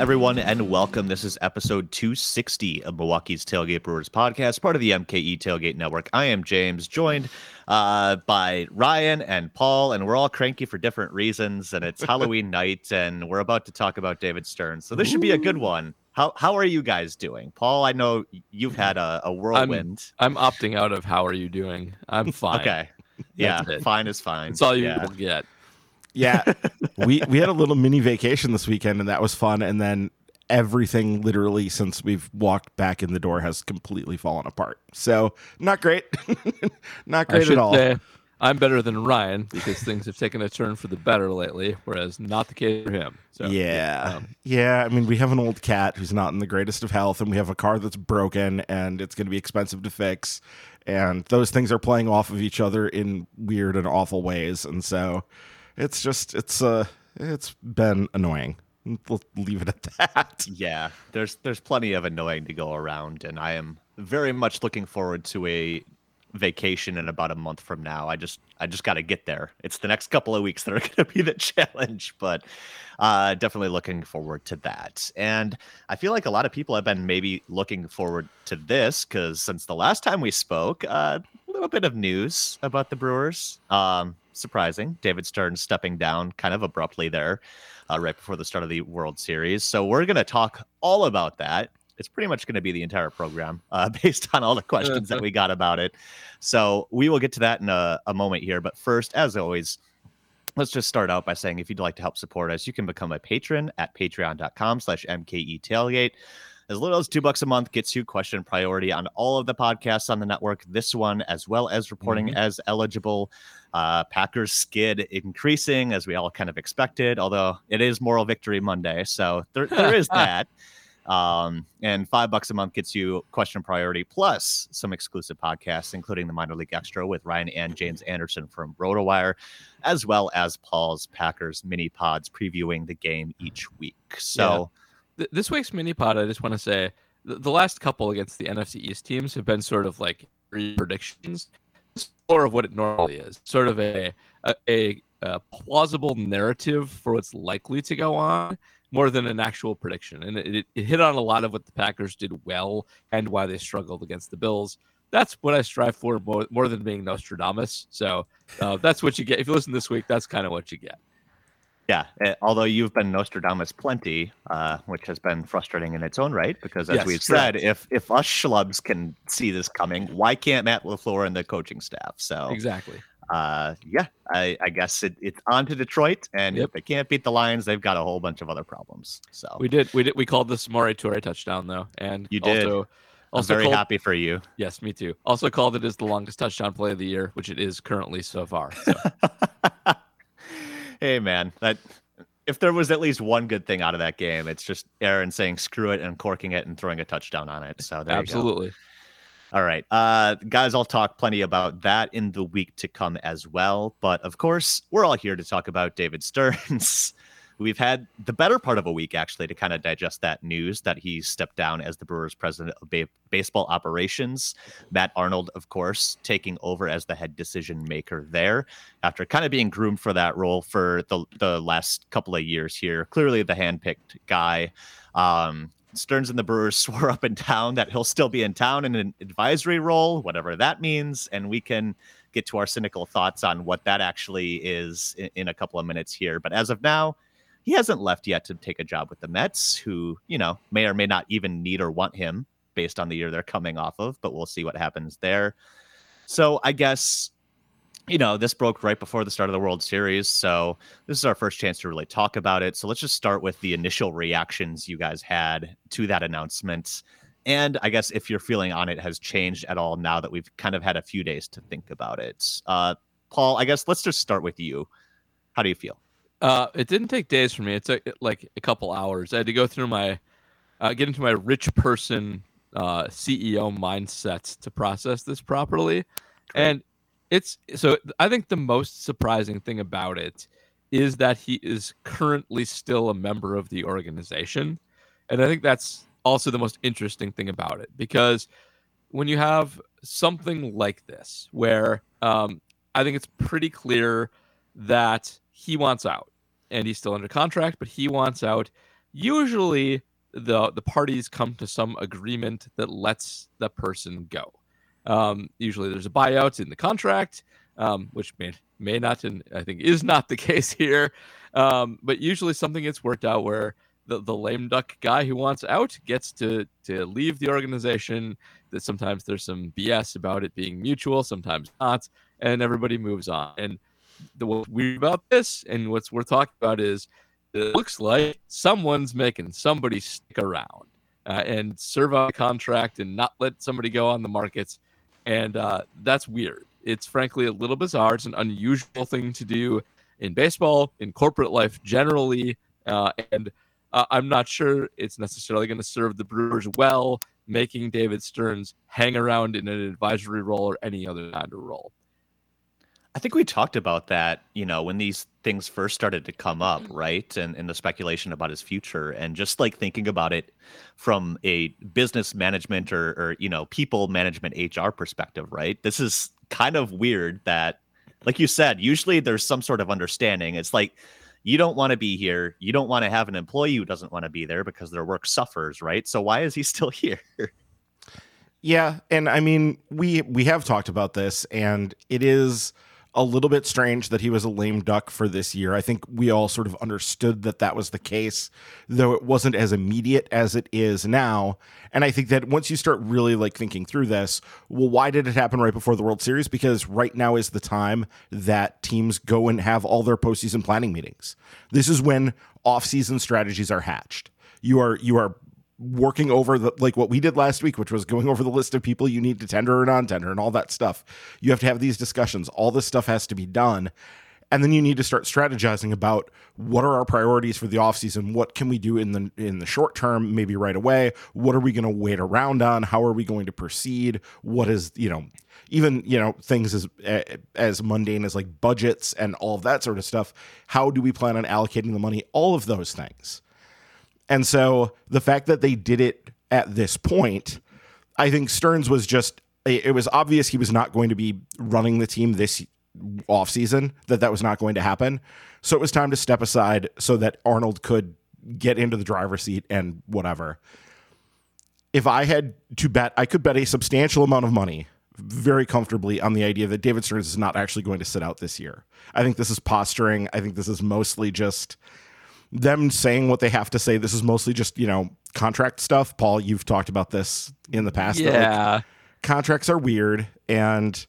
everyone, and welcome. This is episode 260 of Milwaukee's Tailgate Brewers podcast, part of the MKE Tailgate Network. I am James, joined uh, by Ryan and Paul, and we're all cranky for different reasons. And it's Halloween night, and we're about to talk about David Stearns. So this should be a good one. How how are you guys doing, Paul? I know you've had a, a whirlwind. I'm, I'm opting out of how are you doing. I'm fine. okay, yeah, fine is fine. That's all you yeah. will get. Yeah, we we had a little mini vacation this weekend, and that was fun. And then everything, literally, since we've walked back in the door, has completely fallen apart. So not great, not great should at all. say I'm better than Ryan because things have taken a turn for the better lately, whereas not the case for him. So yeah, um, yeah. I mean, we have an old cat who's not in the greatest of health, and we have a car that's broken, and it's going to be expensive to fix. And those things are playing off of each other in weird and awful ways, and so it's just it's uh it's been annoying. We'll leave it at that. Yeah, there's there's plenty of annoying to go around, and I am very much looking forward to a vacation in about a month from now. I just I just got to get there. It's the next couple of weeks that are going to be the challenge, but uh, definitely looking forward to that. And I feel like a lot of people have been maybe looking forward to this because since the last time we spoke, uh, a little bit of news about the Brewers. Um, surprising, David Stearns stepping down kind of abruptly there. Uh, right before the start of the World Series. So we're going to talk all about that. It's pretty much going to be the entire program uh, based on all the questions that we got about it. So we will get to that in a, a moment here. But first, as always, let's just start out by saying if you'd like to help support us, you can become a patron at patreon.com slash MKE tailgate. As little as two bucks a month gets you question priority on all of the podcasts on the network. This one, as well as reporting as eligible. Uh, Packers skid increasing as we all kind of expected, although it is Moral Victory Monday, so there, there is that. Um, and five bucks a month gets you question priority plus some exclusive podcasts, including the minor league extra with Ryan and James Anderson from RotoWire, as well as Paul's Packers mini pods previewing the game each week. So th- this week's mini pod, I just want to say the, the last couple against the NFC East teams have been sort of like predictions, more of what it normally is, sort of a a, a, a plausible narrative for what's likely to go on. More than an actual prediction, and it, it hit on a lot of what the Packers did well and why they struggled against the Bills. That's what I strive for more, more than being Nostradamus. So uh, that's what you get. If you listen this week, that's kind of what you get. Yeah, eh, although you've been Nostradamus plenty, uh, which has been frustrating in its own right, because as Yes, we've correct. said, if if us schlubs can see this coming, why can't Matt Lafleur and the coaching staff? So, Exactly. uh, yeah, I, I guess it, it's on to Detroit, and Yep. if they can't beat the Lions, they've got a whole bunch of other problems. So, We did. We did. We called this Maury Toure touchdown though, and You did. Also, I'm very called, happy for you. Yes, me too. Also called it as the longest touchdown play of the year, which it is currently so far. So, hey, man, that if there was at least one good thing out of that game, it's just Aaron saying screw it and corking it and throwing a touchdown on it. So there you go. absolutely. All right. Uh guys, I'll talk plenty about that in the week to come as well. But of course, we're all here to talk about David Stearns. We've had the better part of a week actually to kind of digest that news that he stepped down as the Brewers president of ba- baseball operations. Matt Arnold, of course, taking over as the head decision maker there after kind of being groomed for that role for the the last couple of years here. Clearly the handpicked guy. Um Stearns and the Brewers swore up and down that he'll still be in town in an advisory role, whatever that means. And we can get to our cynical thoughts on what that actually is in, in a couple of minutes here. But as of now, he hasn't left yet to take a job with the Mets, who, you know, may or may not even need or want him based on the year they're coming off of, but we'll see what happens there. So I guess you know, this broke right before the start of the World Series. So this is our first chance to really talk about it. So let's just start with the initial reactions you guys had to that announcement. And I guess if your feeling on it has changed at all now that we've kind of had a few days to think about it. Uh, Paul, I guess let's just start with you. How do you feel? Uh, it didn't take days for me. It took like a couple hours. I had to go through my, uh, get into my rich person uh, CEO mindset to process this properly. And it's so I think the most surprising thing about it is that he is currently still a member of the organization. And I think that's also the most interesting thing about it because when you have something like this, where um, I think it's pretty clear that he wants out and he's still under contract, but he wants out. usually the the parties come to some agreement that lets the person go. Um, usually there's a buyout in the contract, um, which may may not and I think is not the case here. Um, but usually something gets worked out where the, the lame duck guy who wants out gets to to leave the organization. That sometimes there's some BS about it being mutual, sometimes not, and everybody moves on. And the what's weird about this, and what's we're talking about is it looks like someone's making somebody stick around uh, and serve out a contract and not let somebody go on the markets, and uh, that's weird. It's frankly a little bizarre. It's an unusual thing to do in baseball, in corporate life generally, uh, and uh, I'm not sure it's necessarily going to serve the Brewers well, making David Stearns hang around in an advisory role or any other kind of role. I think we talked about that, you know, when these things first started to come up, mm-hmm. right? And, and the speculation about his future and just like thinking about it from a business management or, or, you know, people management HR perspective, right? This is kind of weird that, like you said, usually there's some sort of understanding. It's like, you don't want to be here. You don't want to have an employee who doesn't want to be there because their work suffers, right? So why is he still here? Yeah, and I mean, we we have talked about this and it is a little bit strange that he was a lame duck for this year. I think we all sort of understood that that was the case, though it wasn't as immediate as it is now. And I think that once you start really like thinking through this, well, why did it happen right before the World Series? Because right now is the time that teams go and have all their postseason planning meetings. This is when off-season strategies are hatched. You are you are working over the like what we did last week, which was going over the list of people you need to tender or non-tender and all that stuff. You have to have these discussions. All this stuff has to be done. And then you need to start strategizing about what are our priorities for the offseason? What can we do in the in the short term, maybe right away? What are we going to wait around on? How are we going to proceed? What is, you know, even, you know, things as as mundane as like budgets and all of that sort of stuff. How do we plan on allocating the money? All of those things. And so the fact that they did it at this point, I think Stearns was just it was obvious he was not going to be running the team this offseason, that that was not going to happen. So it was time to step aside so that Arnold could get into the driver's seat and whatever. If I had to bet, I could bet a substantial amount of money very comfortably on the idea that David Stearns is not actually going to sit out this year. I think this is posturing. I think this is mostly just them saying what they have to say. This is mostly just, you know, contract stuff. Paul, you've talked about this in the past. Yeah. Like, contracts are weird and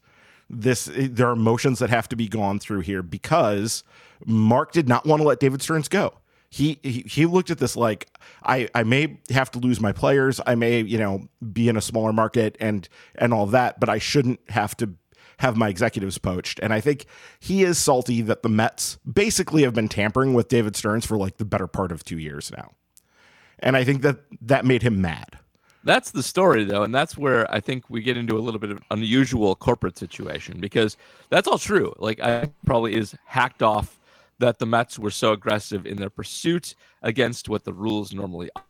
this there are motions that have to be gone through here because Mark did not want to let David Stearns go. He, he he looked at this like I I may have to lose my players. I may, you know, be in a smaller market and and all that, but I shouldn't have to have my executives poached. And I think he is salty that the Mets basically have been tampering with David Stearns for like the better part of two years now. And I think that that made him mad. That's the story, though, and that's where I think we get into a little bit of unusual corporate situation because that's all true. Like, I probably is hacked off that the Mets were so aggressive in their pursuit against what the rules normally are,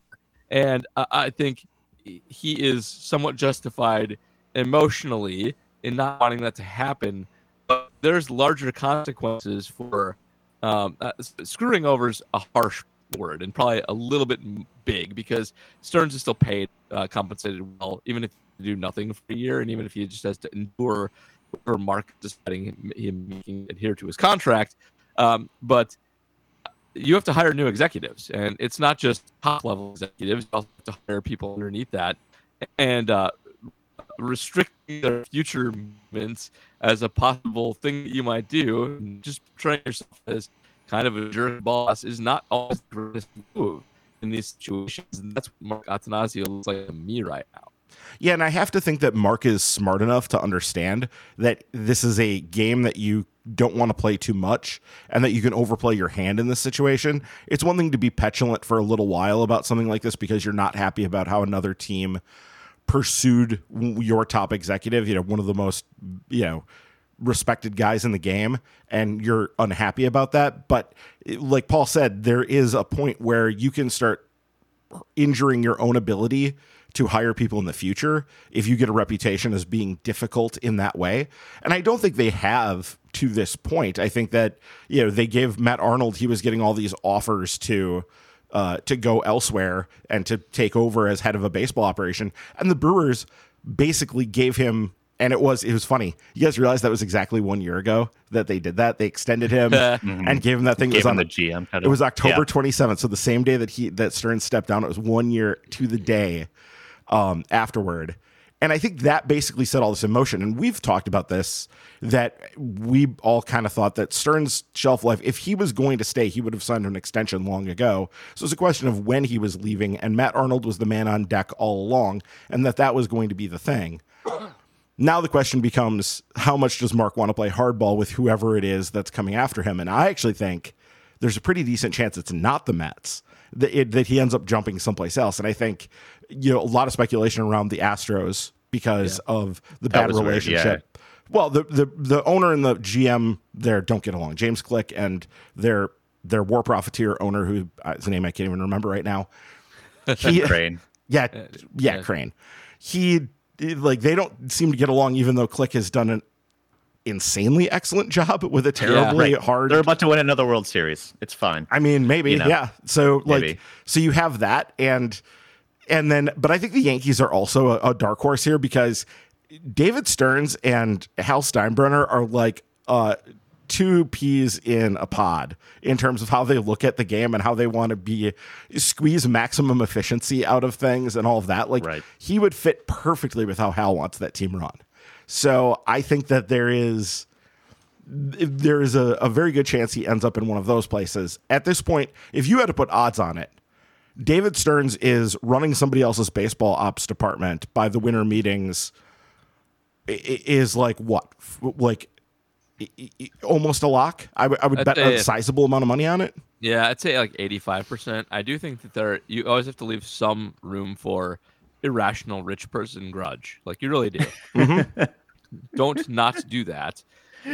and I think he is somewhat justified emotionally in not wanting that to happen. But there's larger consequences for um, uh, screwing over is a harsh word and probably a little bit big because Stearns is still paid, uh, compensated well, even if you do nothing for a year, and even if he just has to endure for Mark deciding him, him making adhere to his contract. Um, but you have to hire new executives, and it's not just top level executives. You also have to hire people underneath that, and uh, restricting their future movements as a possible thing that you might do, just portraying yourself as kind of a jerk boss is not always the greatest move in these situations. And that's what Mark Attanasio looks like to me right now. Yeah, and I have to think that Mark is smart enough to understand that this is a game that you don't want to play too much and that you can overplay your hand in this situation. It's one thing to be petulant for a little while about something like this because you're not happy about how another team pursued your top executive, you know, one of the most, you know, respected guys in the game and you're unhappy about that, but like Paul said, there is a point where you can start injuring your own ability to hire people in the future if you get a reputation as being difficult in that way. And I don't think they have to this point. I think that, you know, they gave Matt Arnold, he was getting all these offers to uh, to go elsewhere and to take over as head of a baseball operation. And the Brewers basically gave him and it was it was funny. You guys realize that was exactly one year ago that they did that. They extended him and gave him that thing. It was on him the GM title. It was October Yeah. twenty seventh, so the same day that he that Stearns stepped down. It was one year to the day um, afterward. And I think that basically set all this in motion. And we've talked about this that we all kind of thought that Stearns' shelf life, if he was going to stay, he would have signed an extension long ago. So it's a question of when he was leaving. And Matt Arnold was the man on deck all along, and that that was going to be the thing. Now the question becomes how much does Mark want to play hardball with whoever it is that's coming after him? And I actually think there's a pretty decent chance it's not the Mets that, it, that he ends up jumping someplace else. And I think you know a lot of speculation around the Astros because of the bad was weird, relationship. Well, the, the the owner and the GM there don't get along. James Click and their their war profiteer owner, who uh, his name I can't even remember right now. He, Crane. yeah, yeah, yeah. Crane. He like they don't seem to get along, even though Click has done an insanely excellent job with a terribly Right. hard. They're about to win another World Series. It's fine. I mean, maybe, You know, yeah. So like, maybe. so you have that, and and then, but I think the Yankees are also a, a dark horse here because David Stearns and Hal Steinbrenner are like uh, two peas in a pod in terms of how they look at the game and how they want to be squeeze maximum efficiency out of things and all of that. Like Right. he would fit perfectly with how Hal wants that team run. So I think that there is there is a, a very good chance he ends up in one of those places. At this point, if you had to put odds on it, David Stearns is running somebody else's baseball ops department by the winter meetings. Is like what, like almost a lock. I would- I would bet a sizable amount of money on it. Yeah, I'd say like 85%. I do think that there you always have to leave some room for irrational rich person grudge. Like you really do. Mm-hmm. Don't not do that.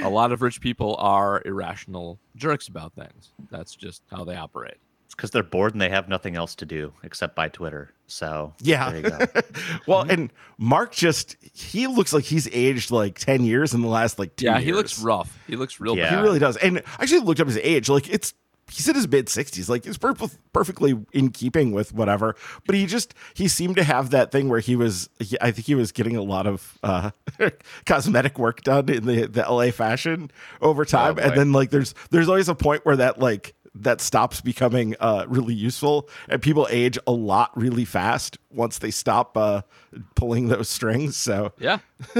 A lot of rich people are irrational jerks about things. That's just how they operate. It's because they're bored and they have nothing else to do except buy Twitter. So Yeah. there you go. Well, and Mark just he looks like he's aged like ten years in the last like two Yeah, years. he looks rough. He looks real Yeah. He really does. And I actually looked up his age. Like it's he's in his mid sixties. Like it's per- perfectly in keeping with whatever. But he just he seemed to have that thing where he was. He, I think he was getting a lot of uh, cosmetic work done in the the LA fashion over time. boy. and then like there's there's always a point where that like that stops becoming uh, really useful and people age a lot really fast once they stop uh, pulling those strings so Yeah.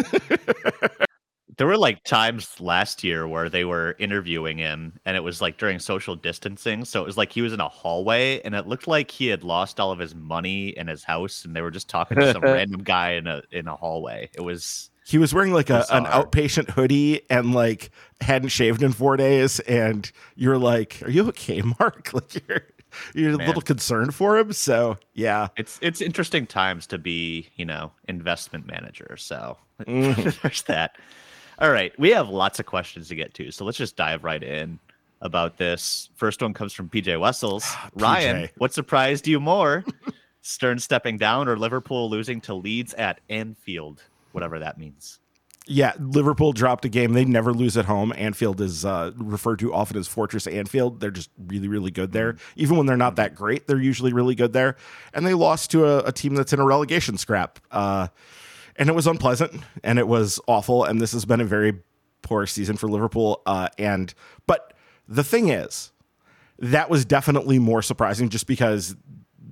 There were like times last year where they were interviewing him and it was like during social distancing. So it was like he was in a hallway and it looked like he had lost all of his money in his house and they were just talking to some random guy in a in a hallway. It was He was wearing like a, an outpatient hoodie and like hadn't shaved in four days. And you're like, "Are you okay, Mark?" Like you're you're a little concerned for him. So yeah, it's it's interesting times to be, you know, investment manager. So Mhm. there's that. All right, we have lots of questions to get to, so let's just dive right in about this. First one comes from PJ Wessels. Ryan, what surprised you more? Stearns stepping down or Liverpool losing to Leeds at Anfield, whatever that means. yeah. Liverpool dropped a game. They never lose at home. Anfield is uh, referred to often as Fortress Anfield. They're just really, really good there. Even when they're not that great, they're usually really good there. And they lost to a, a team that's in a relegation scrap. Uh, and it was unpleasant and it was awful. And this has been a very poor season for Liverpool. Uh, and but the thing is, that was definitely more surprising just because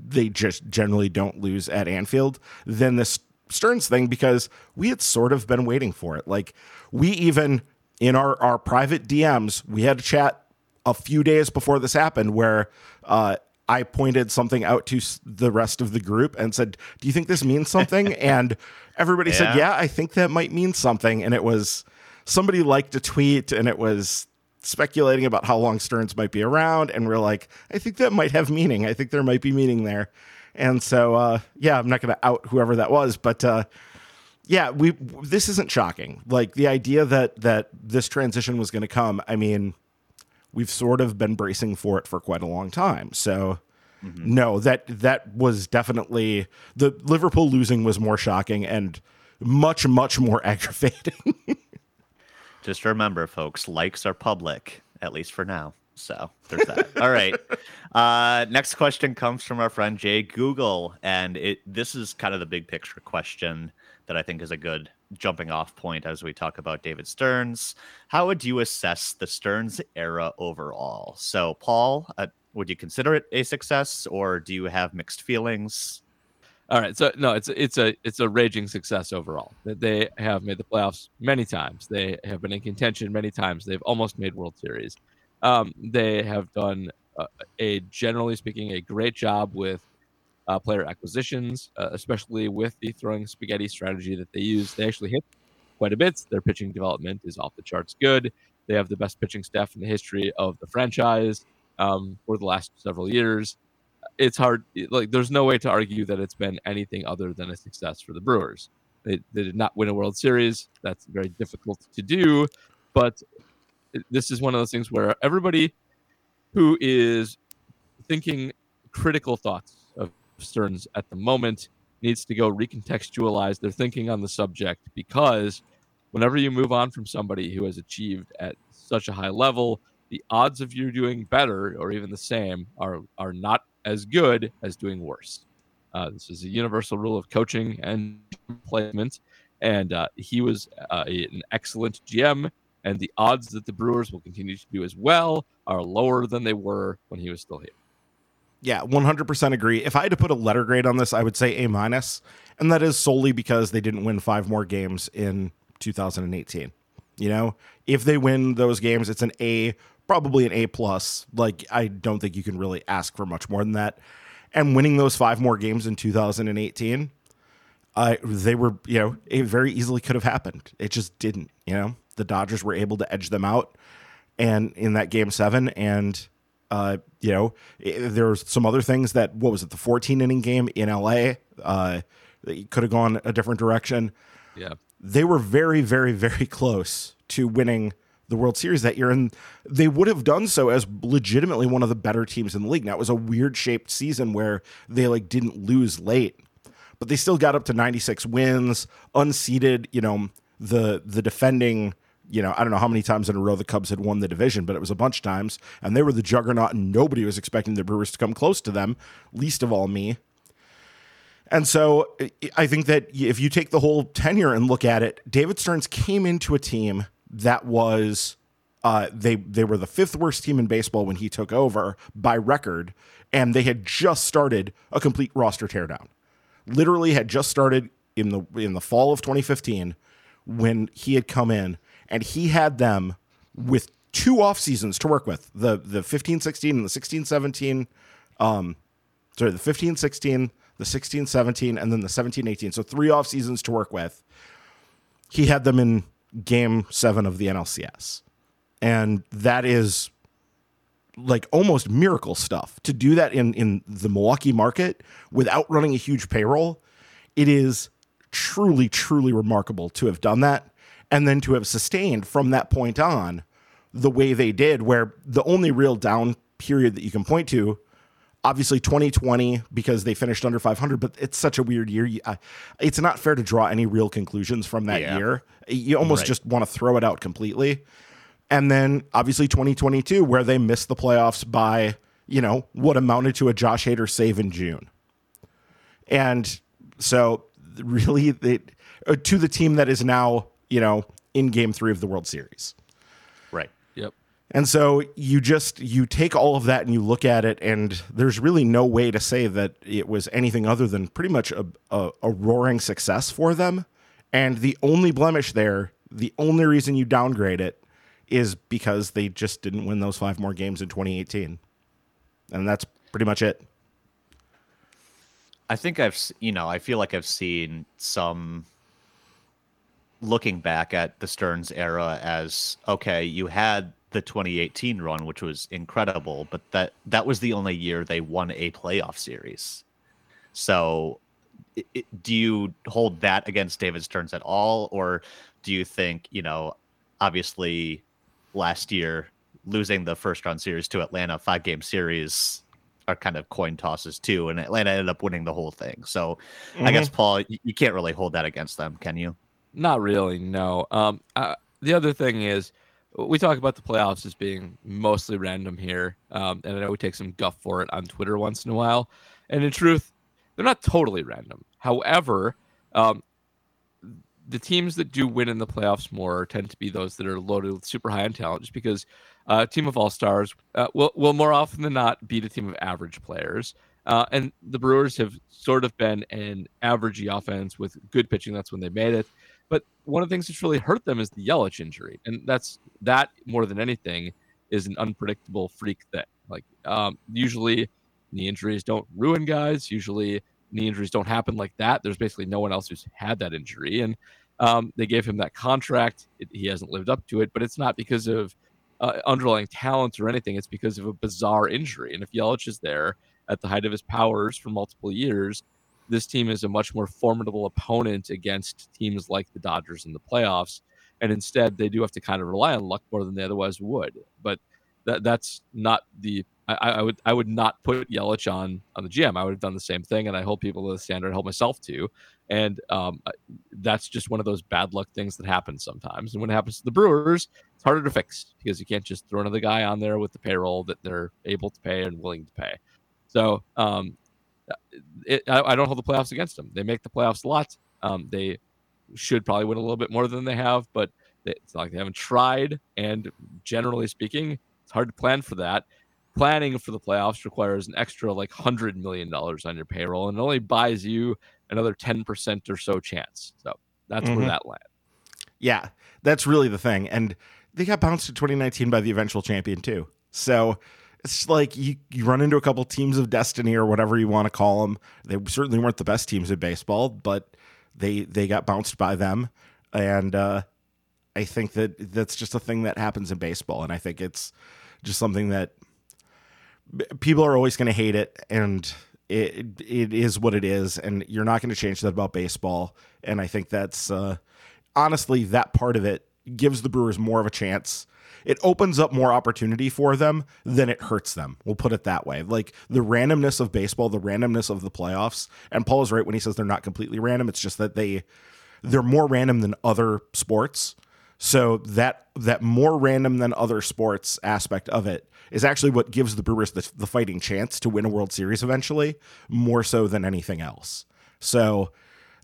they just generally don't lose at Anfield than this Stearns thing because we had sort of been waiting for it. Like we even in our our private DMs, we had a chat a few days before this happened where uh I pointed something out to the rest of the group and said, "Do you think this means something?" and everybody said, Yeah. "Yeah, I think that might mean something." And it was somebody liked a tweet and it was speculating about how long Stearns might be around and we're like, "I think that might have meaning. I think there might be meaning there." And so uh yeah, I'm not going to out whoever that was, but uh yeah, we this isn't shocking. Like the idea that that this transition was going to come, I mean, we've sort of been bracing for it for quite a long time. So no, that that was definitely the Liverpool losing was more shocking and much much more aggravating. Just remember, folks, likes are public, at least for now. So there's that. All right. Uh, next question comes from our friend Jay Google, and it this is kind of the big picture question that I think is a good jumping off point as we talk about David Stearns. How would you assess the Stearns era overall? So, Paul, uh, would you consider it a success, or do you have mixed feelings? All right, so no, it's it's a it's a raging success overall. That they have made the playoffs many times. They have been in contention many times. They've almost made World Series. Um, they have done uh, a generally speaking a great job with uh, player acquisitions, uh, especially with the throwing spaghetti strategy that they use. They actually hit quite a bit. Their pitching development is off the charts good. They have the best pitching staff in the history of the franchise um, for the last several years. It's hard, like, there's no way to argue that it's been anything other than a success for the Brewers. They, they did not win a World Series. That's very difficult to do. But this is one of those things where everybody who is thinking critical thoughts of Stearns at the moment needs to go recontextualize their thinking on the subject because whenever you move on from somebody who has achieved at such a high level, the odds of you doing better or even the same are are not as good as doing worse. Uh, this is a universal rule of coaching and placement, and uh, he was uh, an excellent GM and the odds that the Brewers will continue to do as well are lower than they were when he was still here. Yeah, 100% agree. If I had to put a letter grade on this, I would say A minus, and that is solely because they didn't win five more games in 2018. You know, if they win those games, it's an A, probably an A plus. Like I don't think you can really ask for much more than that. And winning those five more games in 2018, uh, they were, you know, it very easily could have happened. It just didn't, you know the Dodgers were able to edge them out, and in that game seven, and uh, you know, there's some other things that what was it, the 14 inning game in LA, uh, could have gone a different direction. Yeah, they were very, very, very close to winning the World Series that year, and they would have done so as legitimately one of the better teams in the league. Now it was a weird shaped season where they like didn't lose late, but they still got up to 96 wins, unseated. You know, the the defending you know, I don't know how many times in a row the Cubs had won the division, but it was a bunch of times, and they were the juggernaut, and nobody was expecting the Brewers to come close to them, least of all me. And so I think that if you take the whole tenure and look at it, David Stearns came into a team that was uh, they they were the fifth worst team in baseball when he took over by record, and they had just started a complete roster teardown. Literally had just started in the in the fall of 2015 when he had come in and he had them with two off seasons to work with. The the 15 16 and the 16 17 um sorry the 15 16 the 16 17 and then the 17 18 so three off seasons to work with. He had them in game 7 of the NLCS and that is like almost miracle stuff. To do that in in the Milwaukee market without running a huge payroll it is truly truly remarkable to have done that and then to have sustained from that point on the way they did, where the only real down period that you can point to, obviously 2020 because they finished under 500, but it's such a weird year. it's not fair to draw any real conclusions from that yeah. year. You almost right. just want to throw it out completely. And then obviously 2022, where they missed the playoffs by, you know, what amounted to a Josh Hader save in June. And so, really, they, uh, to the team that is now you know, in game three of the World Series. Right. Yep. And so you just you take all of that and you look at it, and there's really no way to say that it was anything other than pretty much a, a, a roaring success for them. And the only blemish there, the only reason you downgrade it, is because they just didn't win those five more games in 2018, and that's pretty much it. I think I've, you know, I feel like I've seen some looking back at the Stearns era as okay, you had the 2018 run, which was incredible, but that that was the only year they won a playoff series. So, it, do you hold that against David Stearns at all, or do you think you know, obviously, last year losing the first round series to Atlanta, five game series, are kind of coin tosses too, and Atlanta ended up winning the whole thing. So, mm-hmm. I guess mm-hmm. Paul, you, you can't really hold that against them, can you? Not really. No. Um. Uh, the other thing is, we talk about the playoffs as being mostly random here, um, and I know we take some guff for it on Twitter once in a while. And in truth, they're not totally random. However, um, the teams that do win in the playoffs more tend to be those that are loaded with super high end talent, just because uh, a team of all stars uh, will will more often than not beat a team of average players. Uh, and the Brewers have sort of been an averagey offense with good pitching. That's when they made it. But one of the things that's really hurt them is the Yelich injury, and that's that more than anything is an unpredictable freak thing. Like um, usually, knee injuries don't ruin guys. Usually, knee injuries don't happen like that. There's basically no one else who's had that injury, and um, they gave him that contract. It, he hasn't lived up to it, but it's not because of uh, underlying talent or anything. It's because of a bizarre injury. And if Yelich is there at the height of his powers for multiple years, this team is a much more formidable opponent against teams like the Dodgers in the playoffs. And instead, they do have to kind of rely on luck more than they otherwise would. But that that's not the I, I would I would not put Yelich on on the GM. I would have done the same thing, and I hold people to the standard. I hold myself to, and um, that's just one of those bad luck things that happens sometimes. And when it happens to the Brewers, it's harder to fix because you can't just throw another guy on there with the payroll that they're able to pay and willing to pay. So um, it, I, I, don't hold the playoffs against them. They make the playoffs a lot. Um, they should probably win a little bit more than they have, but it's not like they haven't tried. And generally speaking, it's hard to plan for that. Planning for the playoffs requires an extra like hundred million dollars on your payroll, and it only buys you another ten percent or so chance. So that's mm-hmm. where that lands. Yeah, that's really the thing. And they got bounced in 2019 by the eventual champion too. So it's like you, you run into a couple teams of destiny or whatever you want to call them. They certainly weren't the best teams in baseball, but they they got bounced by them, and uh, I think that that's just a thing that happens in baseball, and I think it's just something that people are always going to hate it, and it it is what it is, and you're not going to change that about baseball, and I think that's uh, honestly that part of it gives the Brewers more of a chance it opens up more opportunity for them than it hurts them. We'll put it that way. Like the randomness of baseball, the randomness of the playoffs, and Paul is right when he says they're not completely random. It's just that they they're more random than other sports. So that that more random than other sports aspect of it is actually what gives the Brewers the, the fighting chance to win a World Series eventually, more so than anything else. So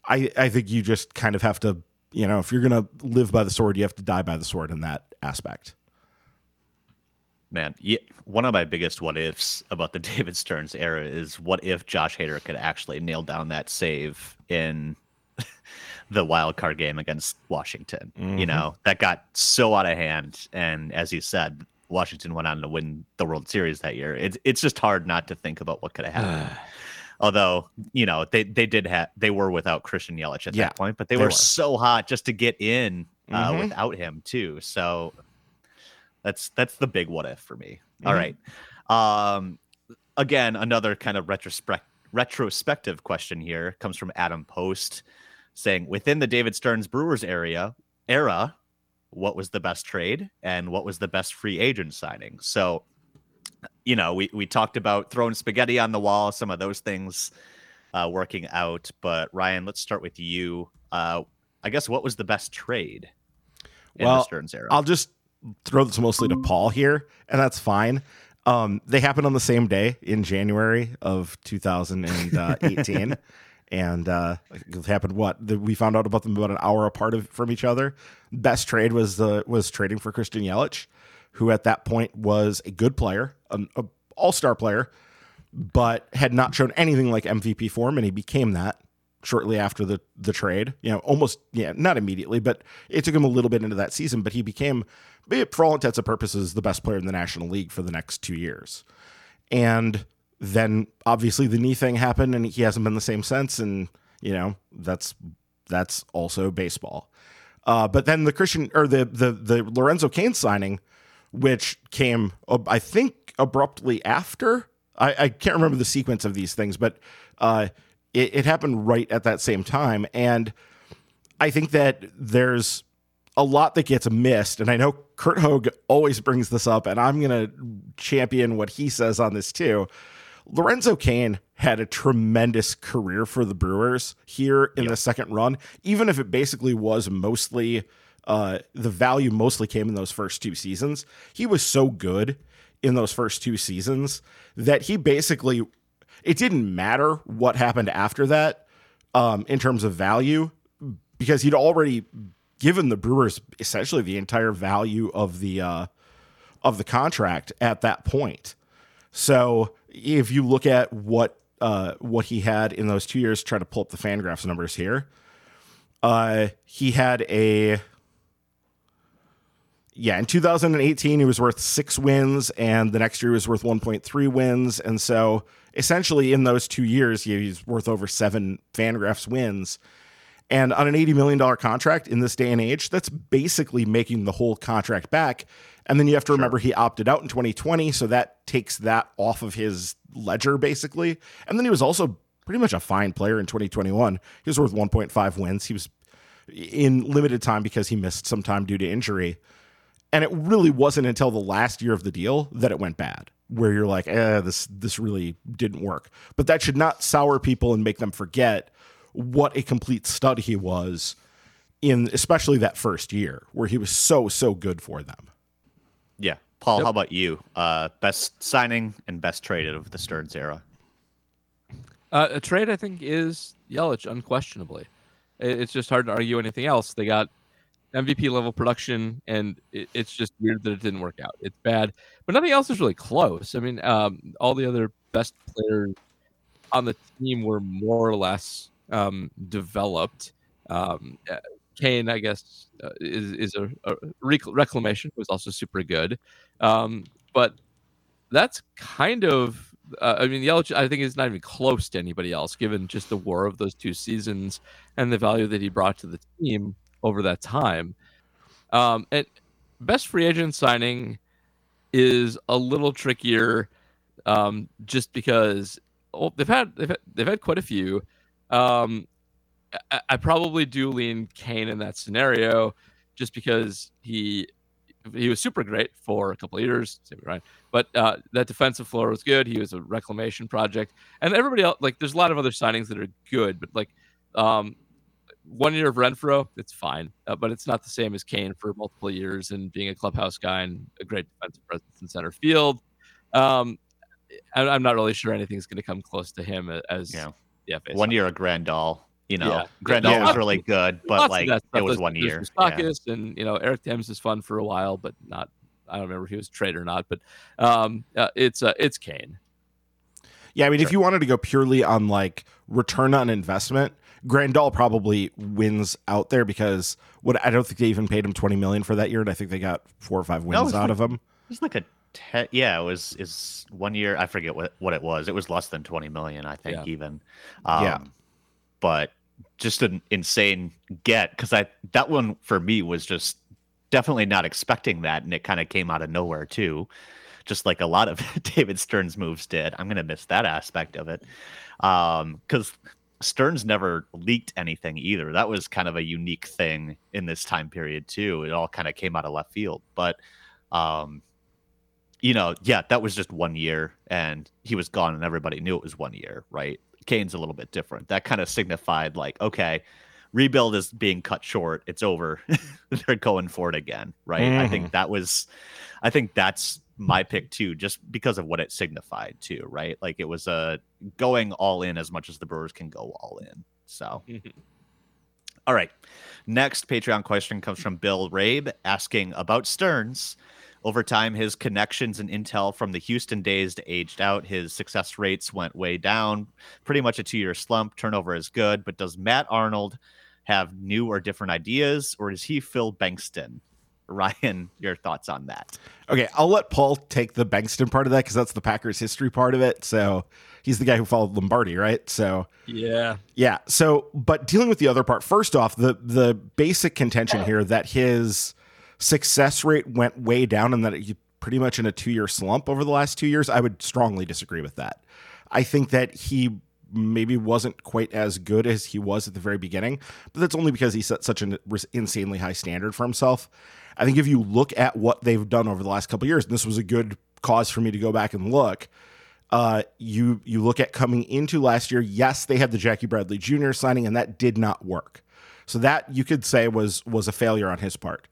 I I think you just kind of have to, you know, if you're gonna live by the sword, you have to die by the sword in that aspect man, yeah, one of my biggest what ifs about the David Stearns era is what if Josh Hader could actually nail down that save in the wild card game against Washington. Mm-hmm. You know, that got so out of hand. And as you said, Washington went on to win the World Series that year. It's it's just hard not to think about what could have happened. Although, you know, they they did have they were without Christian Yelich at yeah, that point, but they, they were, were, so hot just to get in uh, mm-hmm. without him too. So that's that's the big what if for me. Mm-hmm. All right. Um, again, another kind of retrospect retrospective question here comes from Adam Post, saying within the David Stearns Brewers area era, what was the best trade and what was the best free agent signing? So, you know, we we talked about throwing spaghetti on the wall, some of those things uh, working out. But Ryan, let's start with you. Uh, I guess what was the best trade in well, the Stearns era? I'll just throw this mostly to Paul here, and that's fine. Um, they happened on the same day in January of 2018. and uh, it happened what the, we found out about them about an hour apart of, from each other. Best trade was uh, was trading for Christian Yelich, who at that point was a good player, an all star player, but had not shown anything like MVP form, and he became that shortly after the the trade. You know, almost yeah, not immediately, but it took him a little bit into that season. But he became, for all intents and purposes, the best player in the National League for the next two years. And then obviously the knee thing happened, and he hasn't been the same since. And you know, that's that's also baseball. Uh, but then the Christian or the the the Lorenzo Cain signing, which came, I think, abruptly after. I, I can't remember the sequence of these things, but uh, it, it happened right at that same time. And I think that there's a lot that gets missed. And I know Kurt Hogg always brings this up, and I'm going to champion what he says on this too. Lorenzo Cain had a tremendous career for the Brewers here in yep. the second run, even if it basically was mostly uh, the value mostly came in those first two seasons. He was so good in those first two seasons that he basically it didn't matter what happened after that um, in terms of value because he'd already given the Brewers essentially the entire value of the uh, of the contract at that point. So if you look at what uh, what he had in those two years, try to pull up the Fangraphs numbers here. Uh, he had a yeah, in 2018 he was worth six wins, and the next year he was worth 1.3 wins, and so essentially in those two years he's worth over seven Fangraphs wins. And on an $80 million contract in this day and age, that's basically making the whole contract back. And then you have to remember he opted out in 2020, so that takes that off of his ledger basically. And then he was also pretty much a fine player in 2021. He was worth 1.5 wins. He was in limited time because he missed some time due to injury. And it really wasn't until the last year of the deal that it went bad, where you're like, eh, this this really didn't work. But that should not sour people and make them forget what a complete stud he was in especially that first year where he was so so good for them. Yeah. Paul, Yep. how about you? Uh, best signing and best trade of the Stearns era. Uh, a trade, I think, is Yelich, unquestionably. It's just hard to argue anything else. They got MVP level production, and it, it's just weird that it didn't work out. It's bad, but nothing else is really close. I mean, um, all the other best players on the team were more or less um, developed. Um, uh, Cain, I guess, uh, is is a, a rec- reclamation was also super good, um, but that's kind of. Uh, I mean, Yelich, I think is not even close to anybody else, given just the war of those two seasons and the value that he brought to the team over that time. Um, and best free agent signing is a little trickier, um, just because well, they've had they've had, they've had quite a few. Um, I, I probably do lean Cain in that scenario, just because he he was super great for a couple of years, with But uh, that defensive floor was good. He was a reclamation project, and everybody else like there's a lot of other signings that are good, but like um, one year of Renfroe, it's fine, uh, but it's not the same as Cain for multiple years and being a clubhouse guy and a great defensive presence in center field. Um, I, I'm not really sure anything's going to come close to him as Yeah. the FA. One year of Grandal. You know, Yeah. Grandal Yeah. was really good, but Lots like that it was There's- one there's year. Yeah. Moustakas and you know Eric Thames is fun for a while, but not. I don't remember if he was a trade or not, but um, uh, it's uh, it's Cain. Yeah, I mean, if you wanted to go purely on like return on investment, Grandal probably wins out there because what I don't think they even paid him twenty million for that year, and I think they got four or five wins out like- of him. It was like a te- yeah, it was is one year. I forget what what it was. It was less than twenty million, I think, Yeah. even. Um, Yeah. but just an insane get because I that one for me was just definitely not expecting that, and it kind of came out of nowhere too, just like a lot of David Stearns' moves did. I'm gonna miss that aspect of it because Stearns never leaked anything either. That was kind of a unique thing in this time period too. It all kind of came out of left field, but um, you know, yeah, that was just one year, and he was gone, and everybody knew it was one year, right? Cain's a little bit different. That kind of signified like, okay, rebuild is being cut short. It's over. They're going for it again, right? I think that was, I think that's my pick too, just because of what it signified too, right? Like it was a going all in as much as the Brewers can go all in. So. Mm-hmm. All right. Next Patreon question comes from Bill Rabe asking about Stearns. Over time, his connections and intel from the Houston days aged out. His success rates went way down. Pretty much a two year slump. Turnover is good, but does Matt Arnold have new or different ideas, or is he Phil Bengtson? Ryan, your thoughts on that? Okay, I'll let Paul take the Bengtson part of that because that's the Packers history part of it. So he's the guy who followed Lombardi, right? So Yeah, Yeah. So, but dealing with the other part, first off, the the basic contention here that his success rate went way down and that he pretty much in a two year slump over the last two years, I would strongly disagree with that. I think that he maybe wasn't quite as good as he was at the very beginning, but that's only because he set such an insanely high standard for himself. I think if you look at what they've done over the last couple years, and this was a good cause for me to go back and look uh, you you look at coming into last year. Yes, they had the Jackie Bradley Jr. signing, and that did not work. So that you could say was was a failure on his part.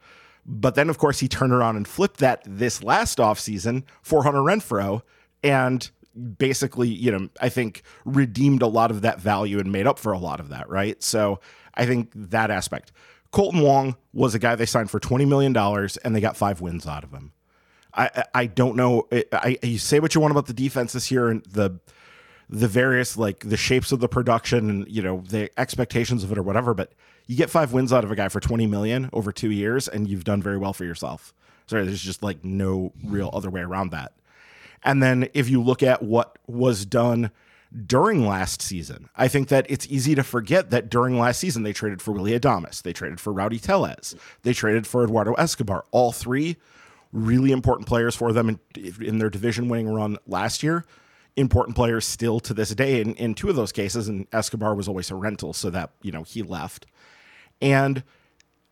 But then of course he turned around and flipped that this last offseason for Hunter Renfroe, and basically, you know, I think redeemed a lot of that value and made up for a lot of that, right? So I think that aspect. Kolten Wong was a guy they signed for $20 million and they got five wins out of him. I, I don't know. I, I, you say what you want about the defense this year and the the various like the shapes of the production and you know the expectations of it or whatever, but you get five wins out of a guy for 20 million over two years and you've done very well for yourself. Sorry, there's just like no real other way around that. And then if you look at what was done during last season, I think that it's easy to forget that during last season they traded for Willie Adames, they traded for Rowdy Tellez, they traded for Eduardo Escobar. All three really important players for them in, in their division winning run last year. Important players still to this day in, in two of those cases, and Escobar was always a rental, so that you know he left. And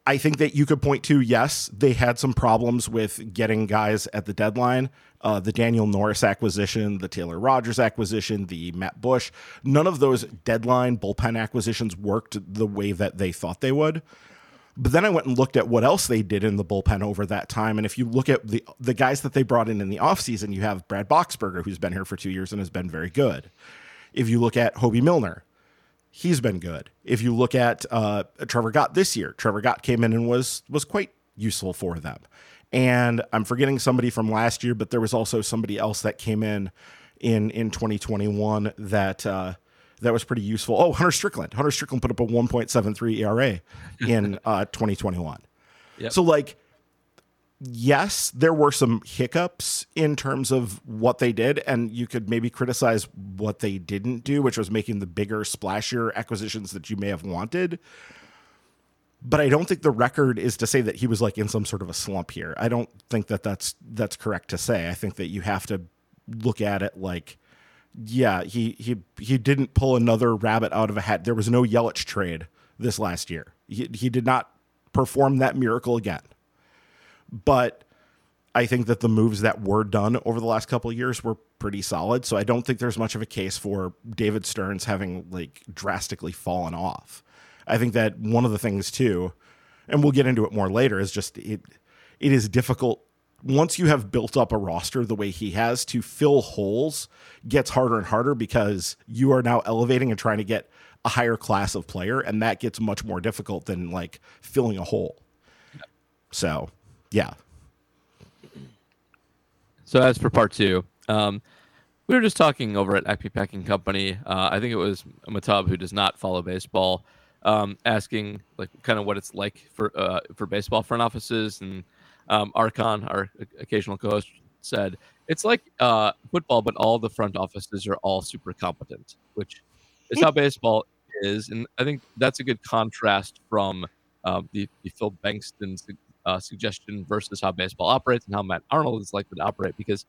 I think that you could point to yes, they had some problems with getting guys at the deadline. Uh, the Daniel Norris acquisition, the Taylor Rogers acquisition, the Matt Bush, none of those deadline bullpen acquisitions worked the way that they thought they would. But then I went and looked at what else they did in the bullpen over that time. And if you look at the the guys that they brought in in the offseason, you have Brad Boxberger, who's been here for two years and has been very good. If you look at Hoby Milner, he's been good. If you look at uh, Trevor Gott this year, Trevor Gott came in and was was quite useful for them. And I'm forgetting somebody from last year, but there was also somebody else that came in in in 2021 that uh, that was pretty useful. Oh, Hunter Strickland. Hunter Strickland put up a 1.73 ERA in uh, 2021. Yep. So like yes, there were some hiccups in terms of what they did, and you could maybe criticize what they didn't do, which was making the bigger, splashier acquisitions that you may have wanted. But I don't think the record is to say that he was like in some sort of a slump here. I don't think that that's that's correct to say. I think that you have to look at it like, yeah, he he he didn't pull another rabbit out of a hat. There was no Yelich trade this last year. He he did not perform that miracle again. But I think that the moves that were done over the last couple of years were pretty solid. So I don't think there's much of a case for David Stearns having like drastically fallen off. I think that one of the things too, and we'll get into it more later, is just it it is difficult once you have built up a roster the way he has to fill holes gets harder and harder because you are now elevating and trying to get a higher class of player and that gets much more difficult than like filling a hole. So yeah. So as for part two, um, we were just talking over at IP Packing Company. Uh, I think it was Matab who does not follow baseball, um, asking like kind of what it's like for uh, for baseball front offices, and um, Archon, our occasional co-host, said it's like uh, football, but all the front offices are all super competent, which is how baseball is, and I think that's a good contrast from um, the, the Phil Bengtson's uh, suggestion versus how baseball operates and how Matt Arnold is likely to operate because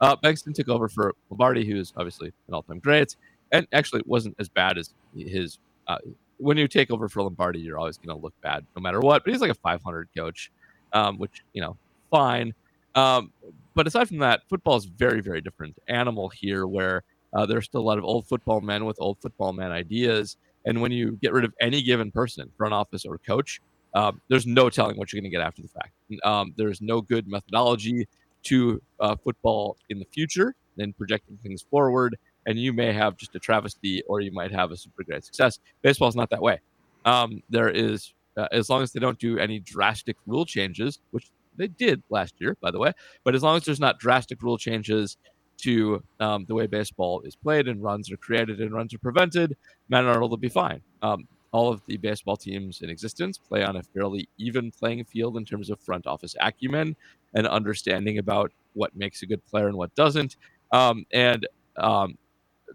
uh, Bengtson took over for Lombardi, who's obviously an all-time great, and actually wasn't as bad as his. Uh, when you take over for Lombardi, you're always going to look bad no matter what. But he's like a 500 coach, um, which you know, fine. Um, but aside from that, football is very, very different animal here, where uh, there's still a lot of old football men with old football man ideas. And when you get rid of any given person, front office or coach, um, there's no telling what you're going to get after the fact. Um, there's no good methodology to uh, football in the future and projecting things forward. And you may have just a travesty or you might have a super great success. Baseball is not that way. Um, there is, uh, as long as they don't do any drastic rule changes, which they did last year, by the way, but as long as there's not drastic rule changes to um, the way baseball is played and runs are created and runs are prevented, Matt Arnold will be fine. Um, all of the baseball teams in existence play on a fairly even playing field in terms of front office acumen and understanding about what makes a good player and what doesn't. Um, and um,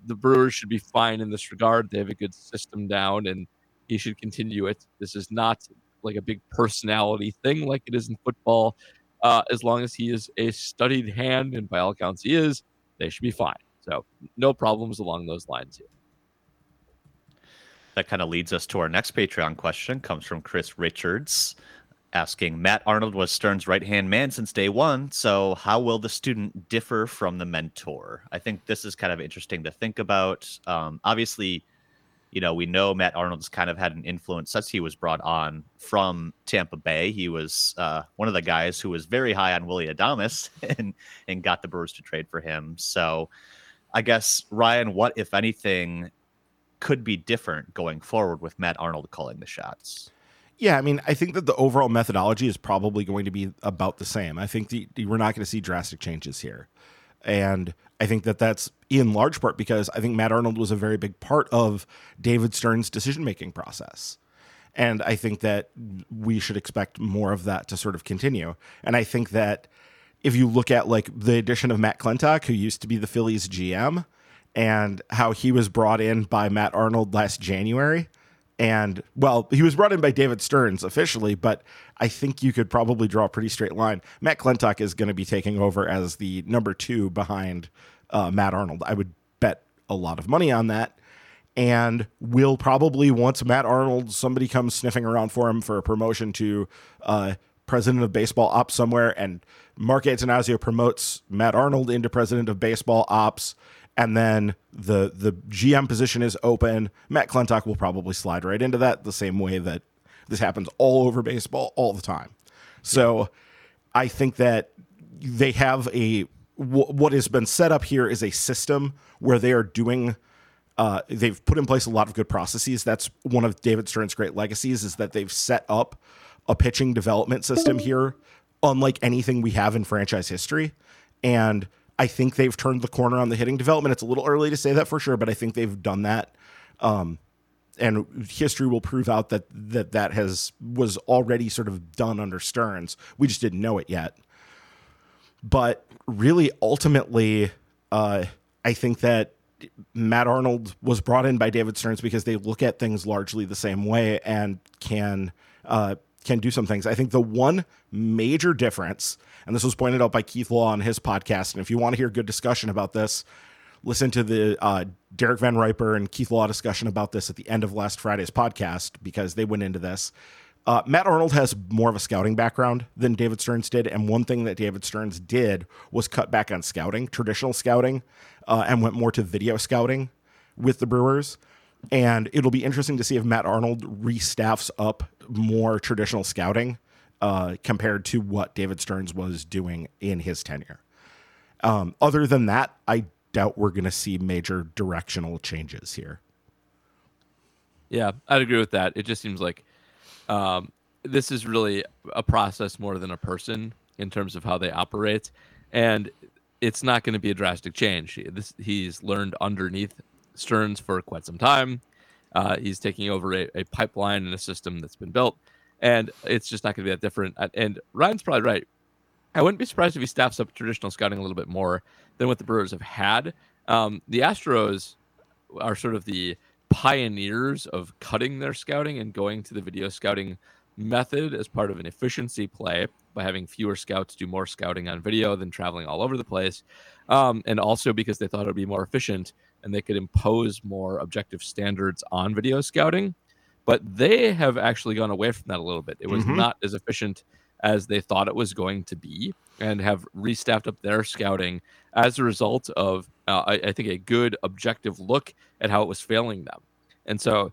the Brewers should be fine in this regard. They have a good system down, and he should continue it. This is not like a big personality thing like it is in football. Uh, as long as he is a studied hand, and by all accounts he is, they should be fine. So no problems along those lines here that kind of leads us to our next Patreon question. Comes from Chris Richards, asking Matt Arnold was Stearns' right hand man since day one. So how will the student differ from the mentor? I think this is kind of interesting to think about. Um, obviously, you know, we know Matt Arnold's kind of had an influence since he was brought on from Tampa Bay. He was uh, one of the guys who was very high on Willie Adames and and got the Brewers to trade for him. So, I guess Ryan, what if anything could be different going forward with Matt Arnold calling the shots? Yeah, I mean, I think that the overall methodology is probably going to be about the same. I think the, we're not going to see drastic changes here. And I think that that's in large part because I think Matt Arnold was a very big part of David Stearns' decision making process. And I think that we should expect more of that to sort of continue. And I think that if you look at like the addition of Matt Klentak, who used to be the Phillies GM, and how he was brought in by Matt Arnold last January, and well, he was brought in by David Stearns officially, but I think you could probably draw a pretty straight line. Matt Klentak is going to be taking over as the number two behind uh, Matt Arnold. I would bet a lot of money on that. And will probably, once Matt Arnold, somebody comes sniffing around for him for a promotion to uh, president of baseball ops somewhere, and Mark Attanasio promotes Matt Arnold into president of baseball ops and then the the GM position is open. Matt Klentak will probably slide right into that the same way that this happens all over baseball all the time. So I think that they have a w- what has been set up here is a system where they are doing uh, they've put in place a lot of good processes. That's one of David Stearns' great legacies is that they've set up a pitching development system here unlike anything we have in franchise history. And I think they've turned the corner on the hitting development. It's a little early to say that for sure, but I think they've done that. Um, and history will prove out that that that has was already sort of done under Stearns. We just didn't know it yet. But really, ultimately, uh, I think that Matt Arnold was brought in by David Stearns because they look at things largely the same way and can uh, can do some things. I think the one major difference, and this was pointed out by Keith Law on his podcast, and if you want to hear good discussion about this, listen to the uh, Derek Van Riper and Keith Law discussion about this at the end of last Friday's podcast because they went into this. Uh, Matt Arnold has more of a scouting background than David Stearns did, and one thing that David Stearns did was cut back on scouting, traditional scouting, uh, and went more to video scouting with the Brewers. And it'll be interesting to see if Matt Arnold restaffs up more traditional scouting uh, compared to what David Stearns was doing in his tenure. Um, other than that, I doubt we're going to see major directional changes here. Yeah, I'd agree with that. It just seems like um, this is really a process more than a person in terms of how they operate, and it's not going to be a drastic change. This he's learned underneath Stearns for quite some time. Uh, he's taking over a, a, pipeline and a system that's been built, and it's just not going to be that different. And Ryan's probably right. I wouldn't be surprised if he staffs up traditional scouting a little bit more than what the Brewers have had. Um, the Astros are sort of the pioneers of cutting their scouting and going to the video scouting method as part of an efficiency play by having fewer scouts do more scouting on video than traveling all over the place. Um, and also because they thought it would be more efficient and they could impose more objective standards on video scouting. But they have actually gone away from that a little bit. It was mm-hmm. not as efficient as they thought it was going to be and have restaffed up their scouting as a result of, uh, I, I think, a good objective look at how it was failing them. And so